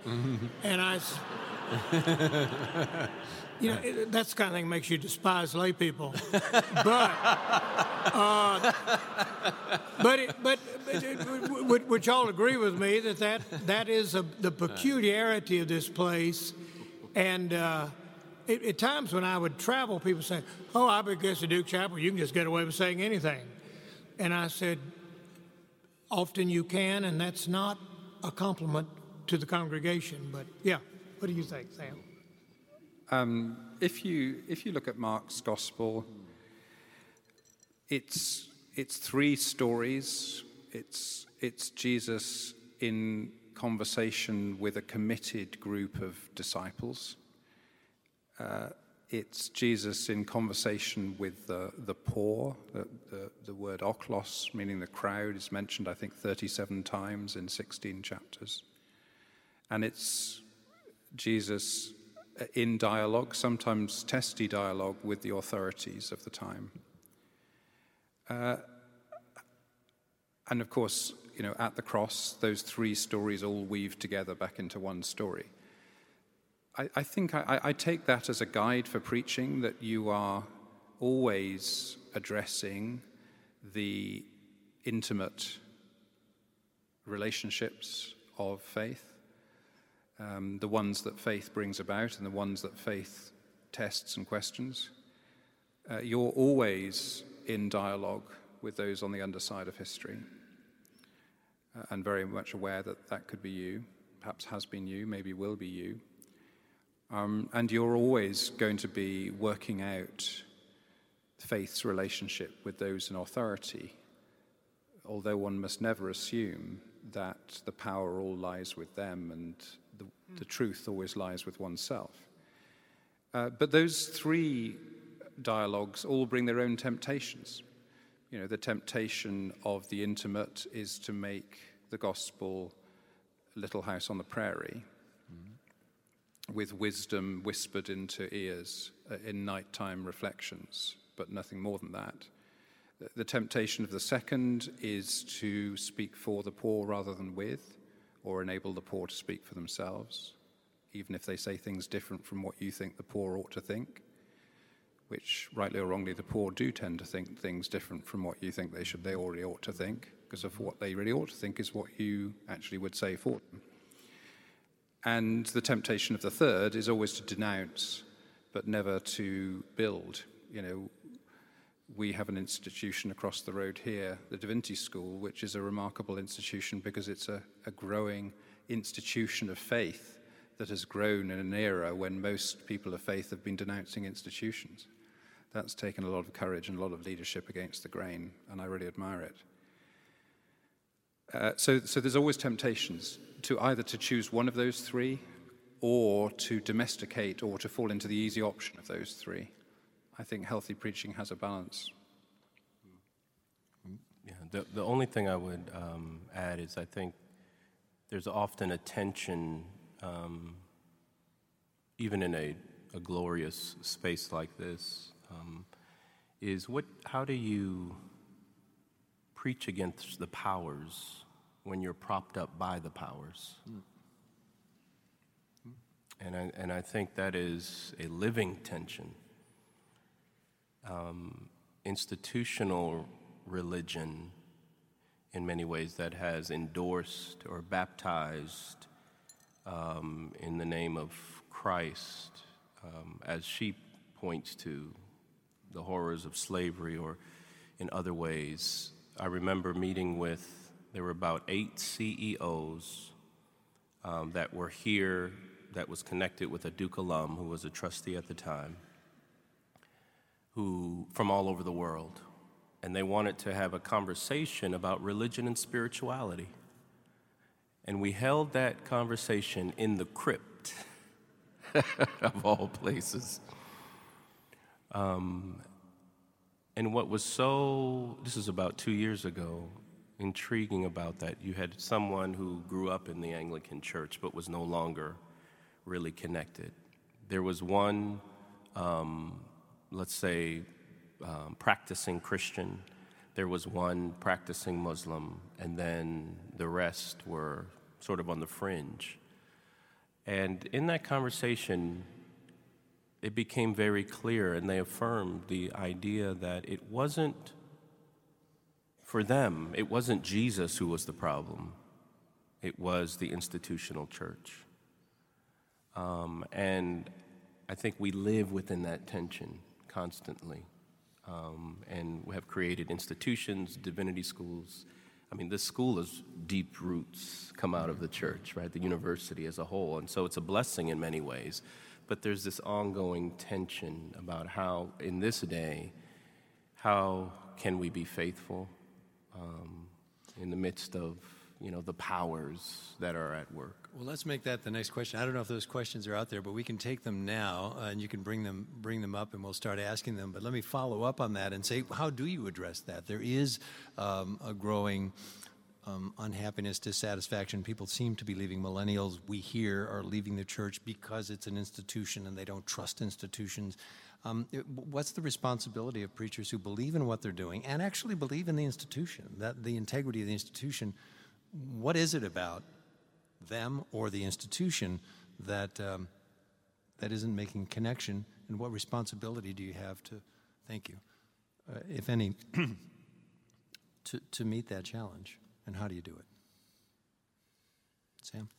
And I, you know, it, that's the kind of thing makes you despise lay people. But, uh, but, it, but, but it, would, would y'all agree with me that that, that is a, the peculiarity of this place? And uh, at, at times when I would travel, people say, "Oh, I guess at Duke Chapel you can just get away with saying anything," and I said, "Often you can, and that's not a compliment to the congregation." But yeah, what do you think, Sam? Um, if you if you look at Mark's gospel, it's it's three stories. It's it's Jesus in conversation with a committed group of disciples. Uh, it's Jesus in conversation with the, the poor. The, the, the word ochlos, meaning the crowd, is mentioned, I think, 37 times in 16 chapters. And it's Jesus in dialogue, sometimes testy dialogue, with the authorities of the time. Uh, and of course, you know, at the cross, those three stories all weave together back into one story. I, I think I, I take that as a guide for preaching that you are always addressing the intimate relationships of faith, um, the ones that faith brings about and the ones that faith tests and questions. Uh, you're always in dialogue with those on the underside of history uh, and very much aware that that could be you, perhaps has been you, maybe will be you. Um, and you're always going to be working out faith's relationship with those in authority, although one must never assume that the power all lies with them and the, the truth always lies with oneself. Uh, but those three dialogues all bring their own temptations. You know, the temptation of the intimate is to make the gospel a Little House on the Prairie. with wisdom whispered into ears uh, in nighttime reflections, but nothing more than that. The temptation of the second is to speak for the poor rather than with, or enable the poor to speak for themselves, even if they say things different from what you think the poor ought to think, which, rightly or wrongly, the poor do tend to think things different from what you think they should, they already ought to think, because of what they really ought to think is what you actually would say for them. And the temptation of the third is always to denounce, but never to build. You know, we have an institution across the road here, the Divinity School, which is a remarkable institution because it's a, a growing institution of faith that has grown in an era when most people of faith have been denouncing institutions. That's taken a lot of courage and a lot of leadership against the grain, and I really admire it. Uh, so, so there's always temptations to either to choose one of those three or to domesticate or to fall into the easy option of those three. I think healthy preaching has a balance. Yeah, the, the only thing I would um, add is I think there's often a tension, um, even in a, a, glorious space like this, um, is what, how do you preach against the powers when you're propped up by the powers? Mm. And I, and I think that is a living tension um, institutional religion in many ways that has endorsed or baptized um, in the name of Christ, um, as she points to the horrors of slavery or in other ways. I remember meeting with, there were about eight CEOs um, that were here that was connected with a Duke alum who was a trustee at the time who from all over the world, and they wanted to have a conversation about religion and spirituality. And we held that conversation in the crypt of all places. Um, and what was so, this is about two years ago, intriguing about that, you had someone who grew up in the Anglican church but was no longer really connected. There was one um, let's say, um, practicing Christian. There was one practicing Muslim, and then the rest were sort of on the fringe. And in that conversation, it became very clear, and they affirmed the idea that it wasn't for them, it wasn't Jesus who was the problem, it was the institutional church. Um, and I think we live within that tension constantly. Um, and we have created institutions, divinity schools. I mean, this school has deep roots come out of the church, right? The university as a whole. And so it's a blessing in many ways. But there's this ongoing tension about how, in this day, how can we be faithful um, in the midst of you know the powers that are at work. Well, let's make that the next question. I don't know if those questions are out there, but we can take them now, uh, and you can bring them bring them up, and we'll start asking them. But let me follow up on that and say, how do you address that? There is um, a growing. Um, unhappiness, dissatisfaction. People seem to be leaving. Millennials, we hear, are leaving the church because it's an institution and they don't trust institutions. Um, what's the responsibility of preachers who believe in what they're doing and actually believe in the institution, that the integrity of the institution? what is it about them or the institution that um, that isn't making connection, and what responsibility do you have to, thank you, uh, if any, to to meet that challenge, and how do you do it? Sam.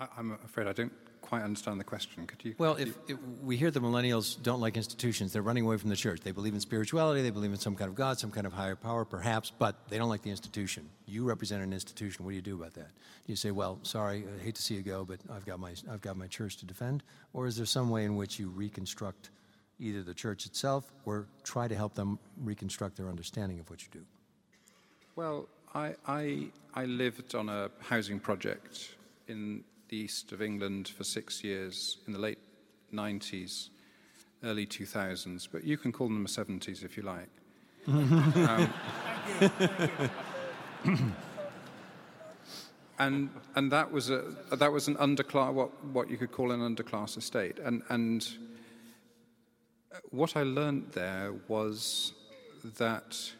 I, I'm afraid I don't quite understand the question. Could you? Well, could if, you... if, we hear the millennials don't like institutions, they're running away from the church. They believe in spirituality, they believe in some kind of God, some kind of higher power, perhaps, but they don't like the institution. You represent an institution. What do you do about that? Do you say, "Well, sorry, I hate to see you go, but I've got my I've got my church to defend," or is there some way in which you reconstruct either the church itself or try to help them reconstruct their understanding of what you do? Well, I I, I lived on a housing project in the east of England for six years in the late 90s, early 2000s, but you can call them the 70s if you like. um, and and that was a that was an underclass what what you could call an underclass estate and and what I learned there was that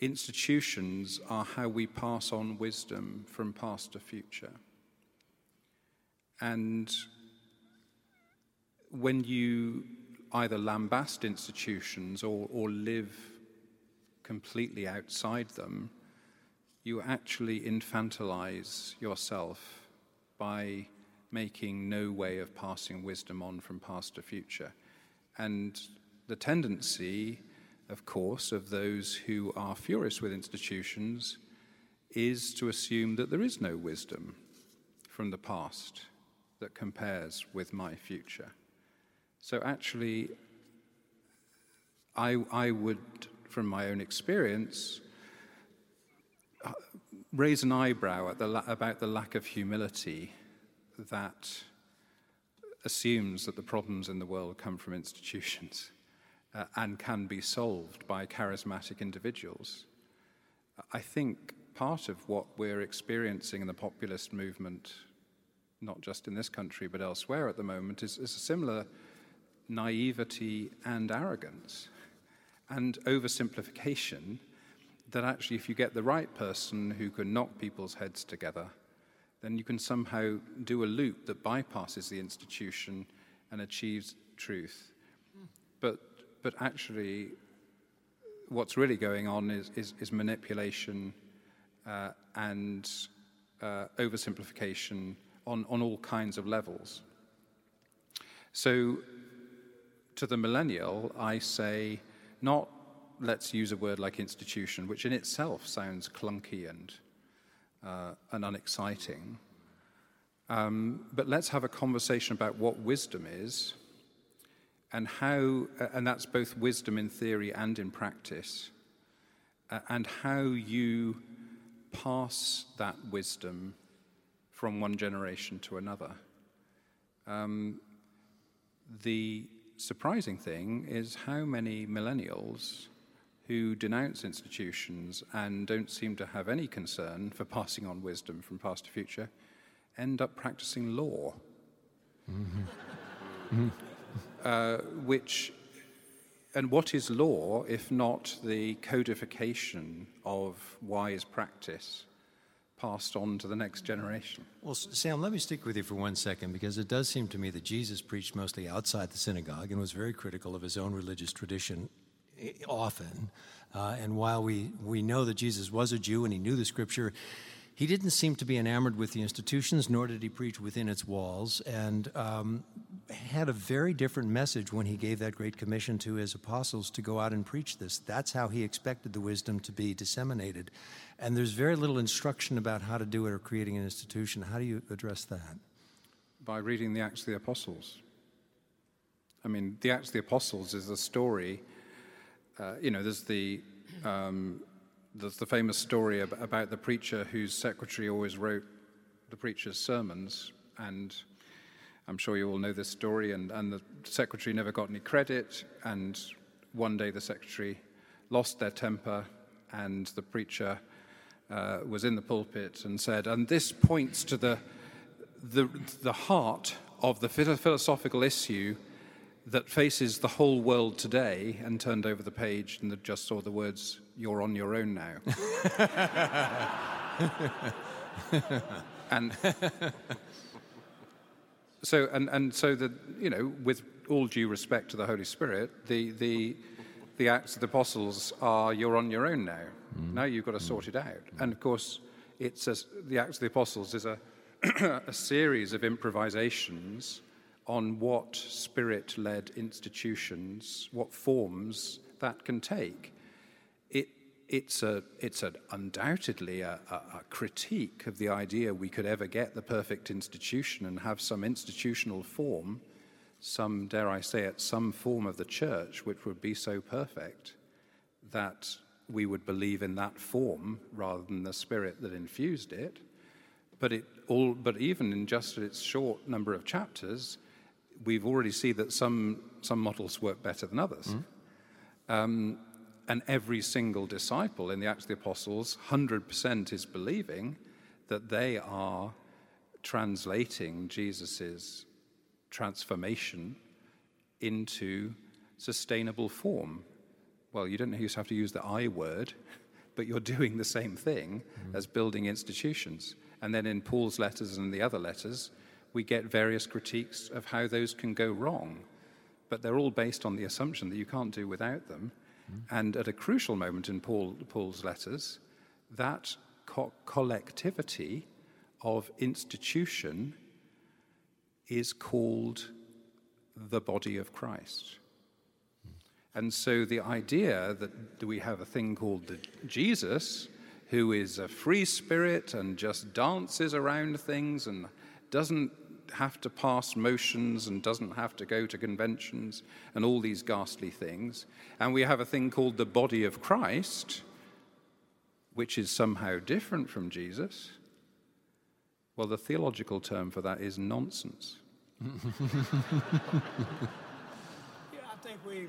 institutions are how we pass on wisdom from past to future and when you either lambast institutions or, or live completely outside them, you actually infantilize yourself by making no way of passing wisdom on from past to future. And the tendency, of course, of those who are furious with institutions is to assume that there is no wisdom from the past that compares with my future. So actually, I, I would, from my own experience, uh, raise an eyebrow at the, about the lack of humility that assumes that the problems in the world come from institutions uh, and can be solved by charismatic individuals. I think part of what we're experiencing in the populist movement, not just in this country but elsewhere at the moment, is, is a similar naivety and arrogance and oversimplification that actually, if you get the right person who can knock people's heads together, then you can somehow do a loop that bypasses the institution and achieves truth. But, but actually, what's really going on is, is, is manipulation uh, and uh, oversimplification on, on all kinds of levels. So to the millennial, I say not let's use a word like institution, which in itself sounds clunky and, uh, and unexciting. Um, but let's have a conversation about what wisdom is and how, and that's both wisdom in theory and in practice, uh, and how you pass that wisdom from one generation to another. Um, the surprising thing is how many millennials who denounce institutions and don't seem to have any concern for passing on wisdom from past to future end up practicing law. Mm-hmm. uh, which, and what is law if not the codification of wise practice? Passed on to the next generation. Well, Sam, let me stick with you for one second because it does seem to me that Jesus preached mostly outside the synagogue and was very critical of his own religious tradition often. Uh, and while we, we know that Jesus was a Jew and he knew the scripture, he didn't seem to be enamored with the institutions, nor did he preach within its walls, and um, had a very different message when he gave that great commission to his apostles to go out and preach this. That's how he expected the wisdom to be disseminated. And there's very little instruction about how to do it or creating an institution. How do you address that? By reading the Acts of the Apostles. I mean, the Acts of the Apostles is a story. Uh, you know, there's the um, there's the famous story about the preacher whose secretary always wrote the preacher's sermons, and I'm sure you all know this story. And, and the secretary never got any credit, and one day the secretary lost their temper, and the preacher uh, was in the pulpit and said, and this points to the, the, the heart of the philosophical issue that faces the whole world today, and turned over the page and just saw the words, You're on your own now. and so, and, and so that, you know, with all due respect to the Holy Spirit, the, the, the Acts of the Apostles are you're on your own now. Mm. Now you've got to sort it out. And of course, it's a, the Acts of the Apostles is a, a series of improvisations on what spirit led institutions, what forms that can take. It, it's, a, it's a, undoubtedly a, a, a, critique of the idea we could ever get the perfect institution and have some institutional form, some, dare I say it, some form of the church which would be so perfect that we would believe in that form rather than the spirit that infused it. But, it all, but even in just its short number of chapters, we've already seen that some, some models work better than others. Mm. Um, and every single disciple in the Acts of the Apostles, 100% is believing that they are translating Jesus' transformation into sustainable form. Well, you don't have to use the I word, but you're doing the same thing mm-hmm. as building institutions. And then in Paul's letters and the other letters, we get various critiques of how those can go wrong. But they're all based on the assumption that you can't do without them. Mm-hmm. And at a crucial moment in Paul, Paul's letters, that co- collectivity of institution is called the body of Christ. And so the idea that we have a thing called the Jesus, who is a free spirit and just dances around things and doesn't have to pass motions and doesn't have to go to conventions and all these ghastly things. And we have a thing called the body of Christ, which is somehow different from Jesus. Well, the theological term for that is nonsense. yeah, I think we,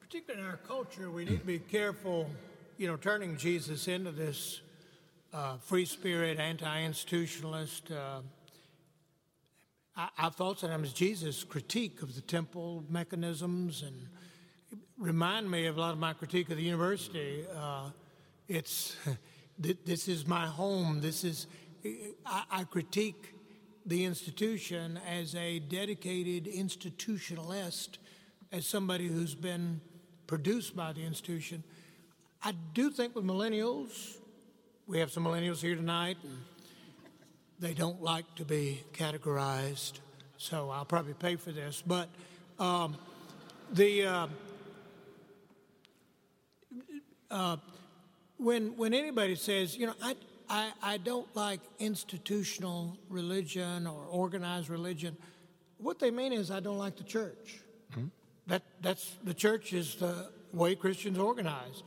particularly in our culture, we need to be careful, you know, turning Jesus into this uh, free spirit, anti institutionalist. Uh, I, I thought sometimes Jesus' critique of the temple mechanisms and remind me of a lot of my critique of the university. Uh, it's this is my home. This is I, I critique the institution as a dedicated institutionalist, as somebody who's been produced by the institution. I do think with millennials, we have some millennials here tonight, and they don't like to be categorized, so I'll probably pay for this. But um, the uh, uh, when when anybody says, you know, I I, I don't like institutional religion or organized religion. What they mean is I don't like the church. Mm-hmm. That, that's, the church is the way Christians organize.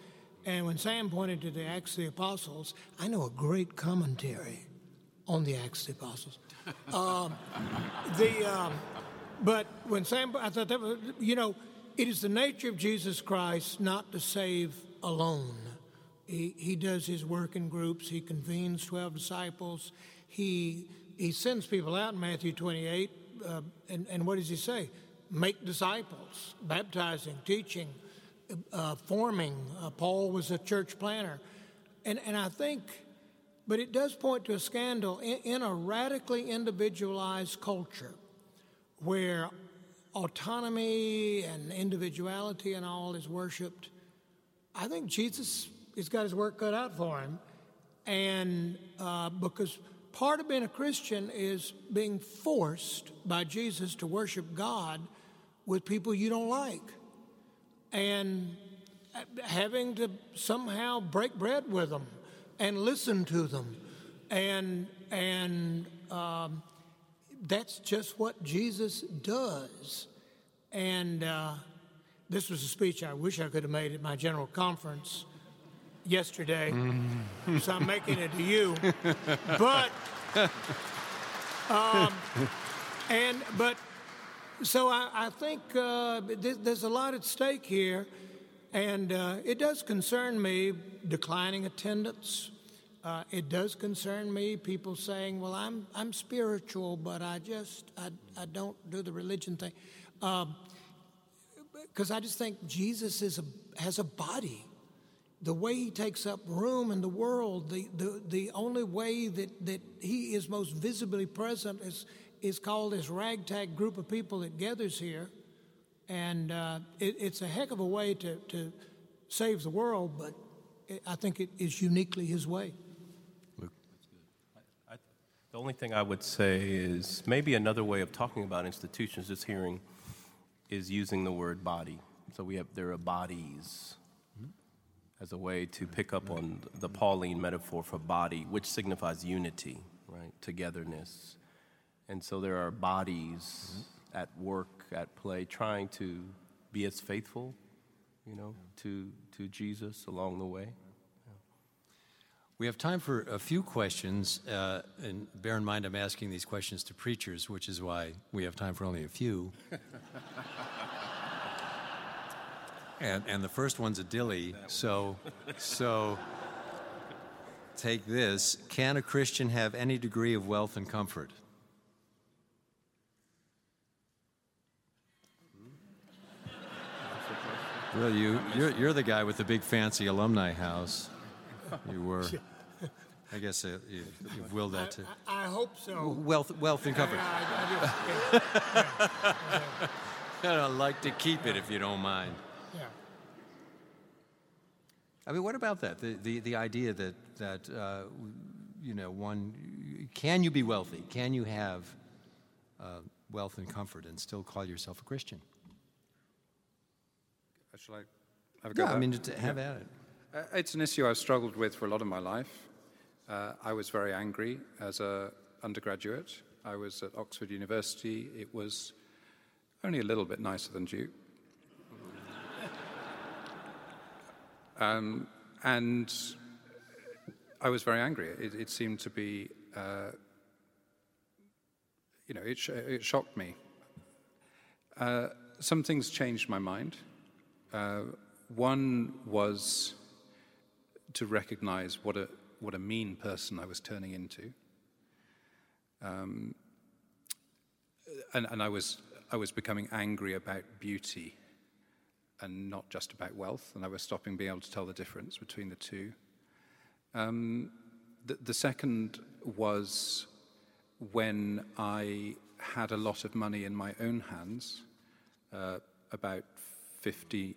And when Sam pointed to the Acts of the Apostles, I know a great commentary on the Acts of the Apostles. um, the, um, but when Sam, I thought that was, you know, it is the nature of Jesus Christ not to save alone. He, he does his work in groups. He convenes 12 disciples. He, he sends people out in Matthew 28. Uh, and, and what does he say? Make disciples, baptizing, teaching, uh, forming. Uh, Paul was a church planner. And, and I think, but it does point to a scandal in, in a radically individualized culture where autonomy and individuality and all is worshiped. I think Jesus he's got his work cut out for him. And uh, because part of being a Christian is being forced by Jesus to worship God with people you don't like. And having to somehow break bread with them and listen to them. And, and um, that's just what Jesus does. And uh, this was a speech I wish I could have made at my general conference yesterday, mm-hmm. so I'm making it to you. But, um, and but, so I, I think uh, there's a lot at stake here, and uh, it does concern me declining attendance. Uh, it does concern me people saying, "Well, I'm I'm spiritual, but I just I, I don't do the religion thing," because um, I just think Jesus is a, has a body the way he takes up room in the world, the, the, the only way that, that he is most visibly present is, is called this ragtag group of people that gathers here. And uh, it, it's a heck of a way to, to save the world, but it, I think it is uniquely his way. Luke. I, the only thing I would say is maybe another way of talking about institutions, this hearing, is using the word body. So we have there are bodies as a way to pick up on the Pauline metaphor for body, which signifies unity, right? Togetherness. And so there are bodies mm-hmm. at work, at play, trying to be as faithful, you know, to, to Jesus along the way. We have time for a few questions, uh, and bear in mind I'm asking these questions to preachers, which is why we have time for only a few. And, and the first one's a dilly, so, so take this. Can a Christian have any degree of wealth and comfort? Well, you, you're, you're the guy with the big fancy alumni house. You were. I guess uh, you, you willed that to. I, I hope so. Wealth, wealth and comfort. I, I yeah, I'd like to keep it if you don't mind. yeah. I mean, what about that? The, the, the idea that, that uh, you know, one, can you be wealthy? Can you have uh, wealth and comfort and still call yourself a Christian? Shall I have a go? Yeah, I mean, have at it. Uh, It's an issue I've struggled with for a lot of my life. Uh, I was very angry as a undergraduate. I was at Oxford University. It was only a little bit nicer than Duke. um, and I was very angry. It, it seemed to be, uh, you know, it, sh- it shocked me. Uh, some things changed my mind. Uh, one was to recognize what a, what a mean person I was turning into. Um, and and I, was, I was becoming angry about beauty and not just about wealth, and I was stopping being able to tell the difference between the two. Um, the, the second was when I had a lot of money in my own hands, uh, about 50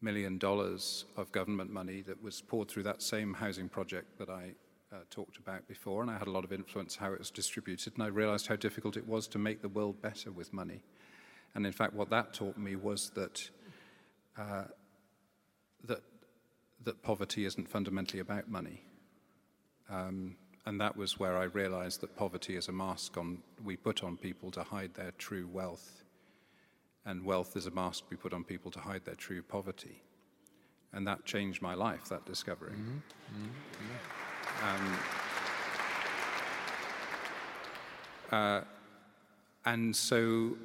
million dollars of government money that was poured through that same housing project that I uh, talked about before, and I had a lot of influence how it was distributed, and I realized how difficult it was to make the world better with money. And in fact, what that taught me was that uh, that that poverty isn't fundamentally about money. Um, and that was where I realized that poverty is a mask on, we put on people to hide their true wealth. And wealth is a mask we put on people to hide their true poverty. And that changed my life, that discovery. Um, uh, and so,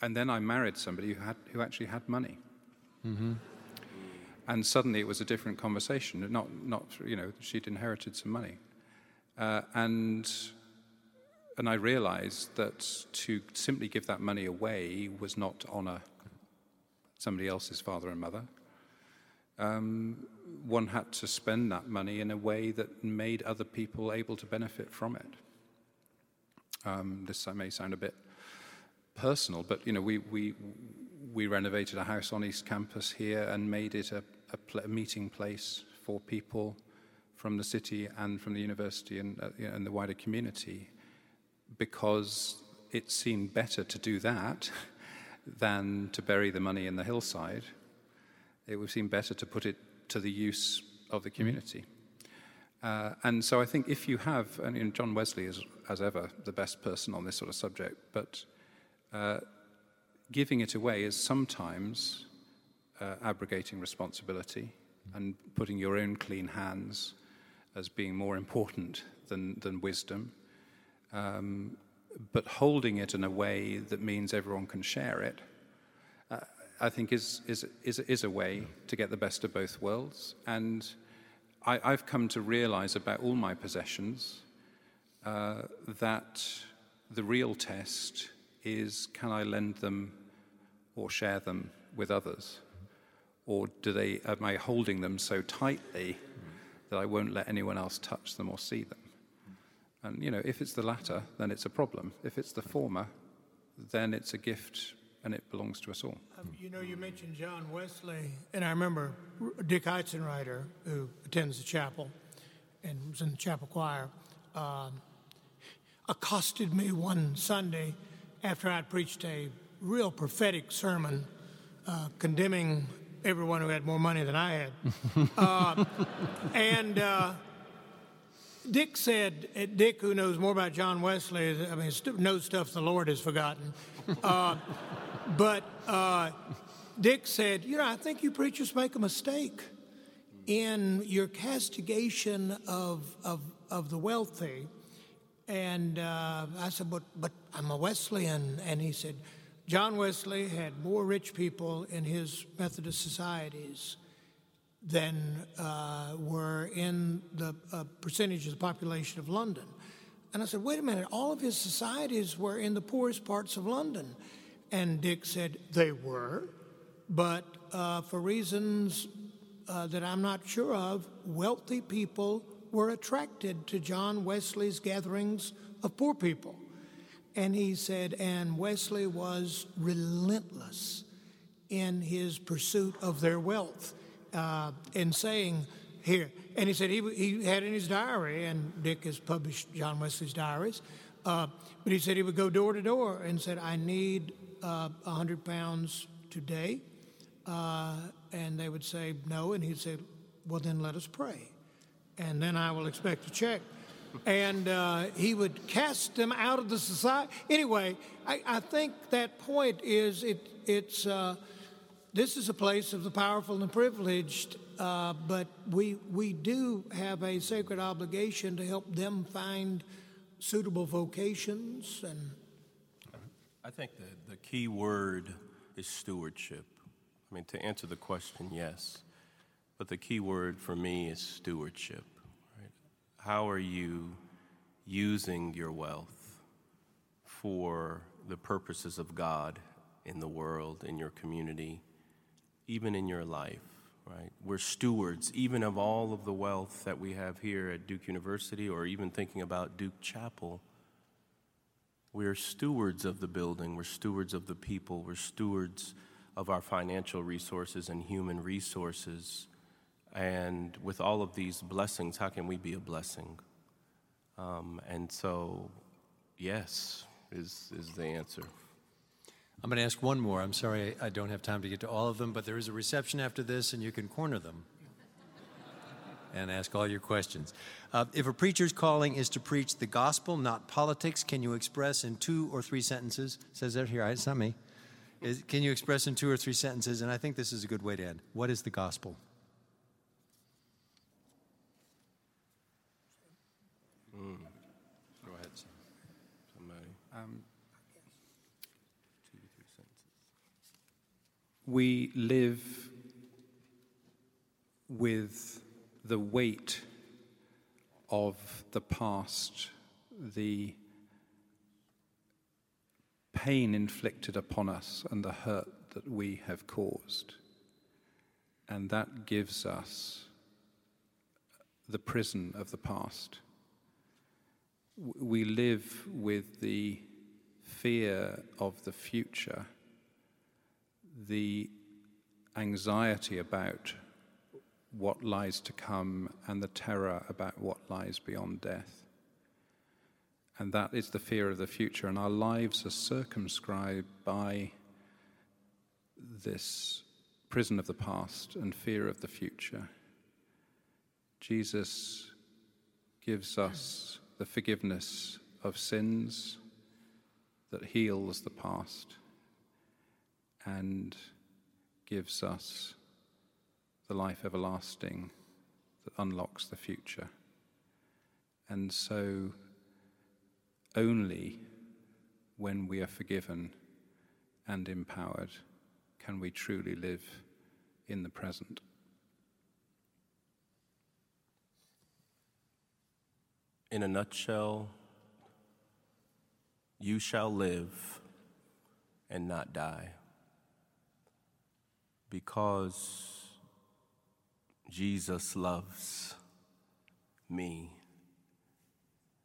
and then I married somebody who, had, who actually had money. And suddenly it was a different conversation. Not, not you know, she'd inherited some money. Uh, and, and I realized that to simply give that money away was not honor somebody else's father and mother. Um, one had to spend that money in a way that made other people able to benefit from it. Um, this may sound a bit personal, but you know, we, we, we renovated a house on East Campus here and made it a, a, pl- a meeting place for people from the city and from the university and, uh, you know, and the wider community because it seemed better to do that than to bury the money in the hillside. It would seem better to put it to the use of the community. Uh, and so I think if you have, and you know, John Wesley is, as ever, the best person on this sort of subject, but uh, giving it away is sometimes uh, abrogating responsibility and putting your own clean hands as being more important than, than wisdom. Um, but holding it in a way that means everyone can share it, uh, I think is, is, is, is a way to get the best of both worlds. And I, I've come to realize about all my possessions uh, that the real test is can I lend them or share them with others? Or do they, am I holding them so tightly that I won't let anyone else touch them or see them? And, you know, if it's the latter, then it's a problem. If it's the former, then it's a gift and it belongs to us all. Um, You know, you mentioned John Wesley, and I remember Dick Heitzenrater, who attends the chapel and was in the chapel choir, um, accosted me one Sunday after I'd preached a real prophetic sermon uh, condemning everyone who had more money than I had. uh, and uh, Dick said, uh, Dick, who knows more about John Wesley, I mean, knows stuff the Lord has forgotten. Uh, but uh, Dick said, You know, I think you preachers make a mistake in your castigation of, of, of the wealthy. And uh, I said, but, but I'm a Wesleyan. And he said, John Wesley had more rich people in his Methodist societies than uh, were in the uh, percentage of the population of London. And I said, wait a minute, all of his societies were in the poorest parts of London. And Dick said, they were, but uh, for reasons uh, that I'm not sure of, wealthy people were attracted to John Wesley's gatherings of poor people. And he said, and Wesley was relentless in his pursuit of their wealth, uh, in saying, here, and he said he, he had in his diary, and Dick has published John Wesley's diaries, uh, but he said he would go door to door and said, I need uh, 100 pounds today. Uh, and they would say no, and he'd say, well, then let us pray. And then I will expect a check and uh, he would cast them out of the society. Anyway, I, I think that point is it, it's uh, this is a place of the powerful and the privileged, uh, but we we do have a sacred obligation to help them find suitable vocations and. I think the, the key word is stewardship. I mean, to answer the question, yes. But the key word for me is stewardship. How are you using your wealth for the purposes of God in the world, in your community, even in your life? Right? We're stewards, even of all of the wealth that we have here at Duke University, or even thinking about Duke Chapel. We're stewards of the building, we're stewards of the people, we're stewards of our financial resources and human resources. And with all of these blessings, how can we be a blessing? Um, and so, yes, is, is the answer. I'm going to ask one more. I'm sorry I don't have time to get to all of them, but there is a reception after this, and you can corner them and ask all your questions. Uh, if a preacher's calling is to preach the gospel, not politics, can you express in two or three sentences? It says that here, it's not me. Is, can you express in two or three sentences? And I think this is a good way to end. What is the gospel? We live with the weight of the past, the pain inflicted upon us, and the hurt that we have caused. And that gives us the prison of the past. We live with the fear of the future the anxiety about what lies to come and the terror about what lies beyond death. And that is the fear of the future. And our lives are circumscribed by this prison of the past and fear of the future. Jesus gives us the forgiveness of sins that heals the past and gives us the life everlasting that unlocks the future. And so, only when we are forgiven and empowered can we truly live in the present. In a nutshell, you shall live and not die because Jesus loves me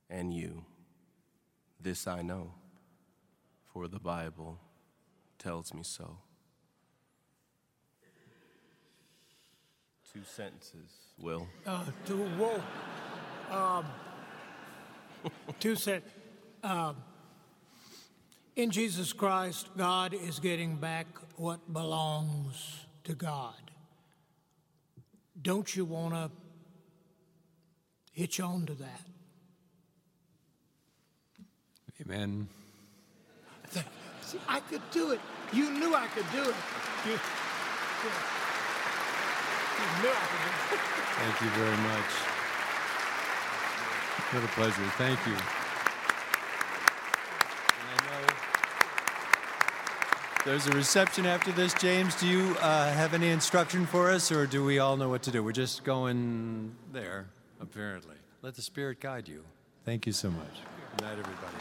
and you. This I know, for the Bible tells me so. Two sentences, Will. Uh, two, whoa. Um, two sent. Um, in Jesus Christ, God is getting back what belongs to God. Don't you want to hitch on to that? Amen. See, I could do it. You knew I could do it. You, you knew I could do it. Thank you very much. What a pleasure. Thank you. There's a reception after this. James, do you uh, have any instruction for us, or do we all know what to do? We're just going there. Apparently. Let the Spirit guide you. Thank you so much. Good night, everybody.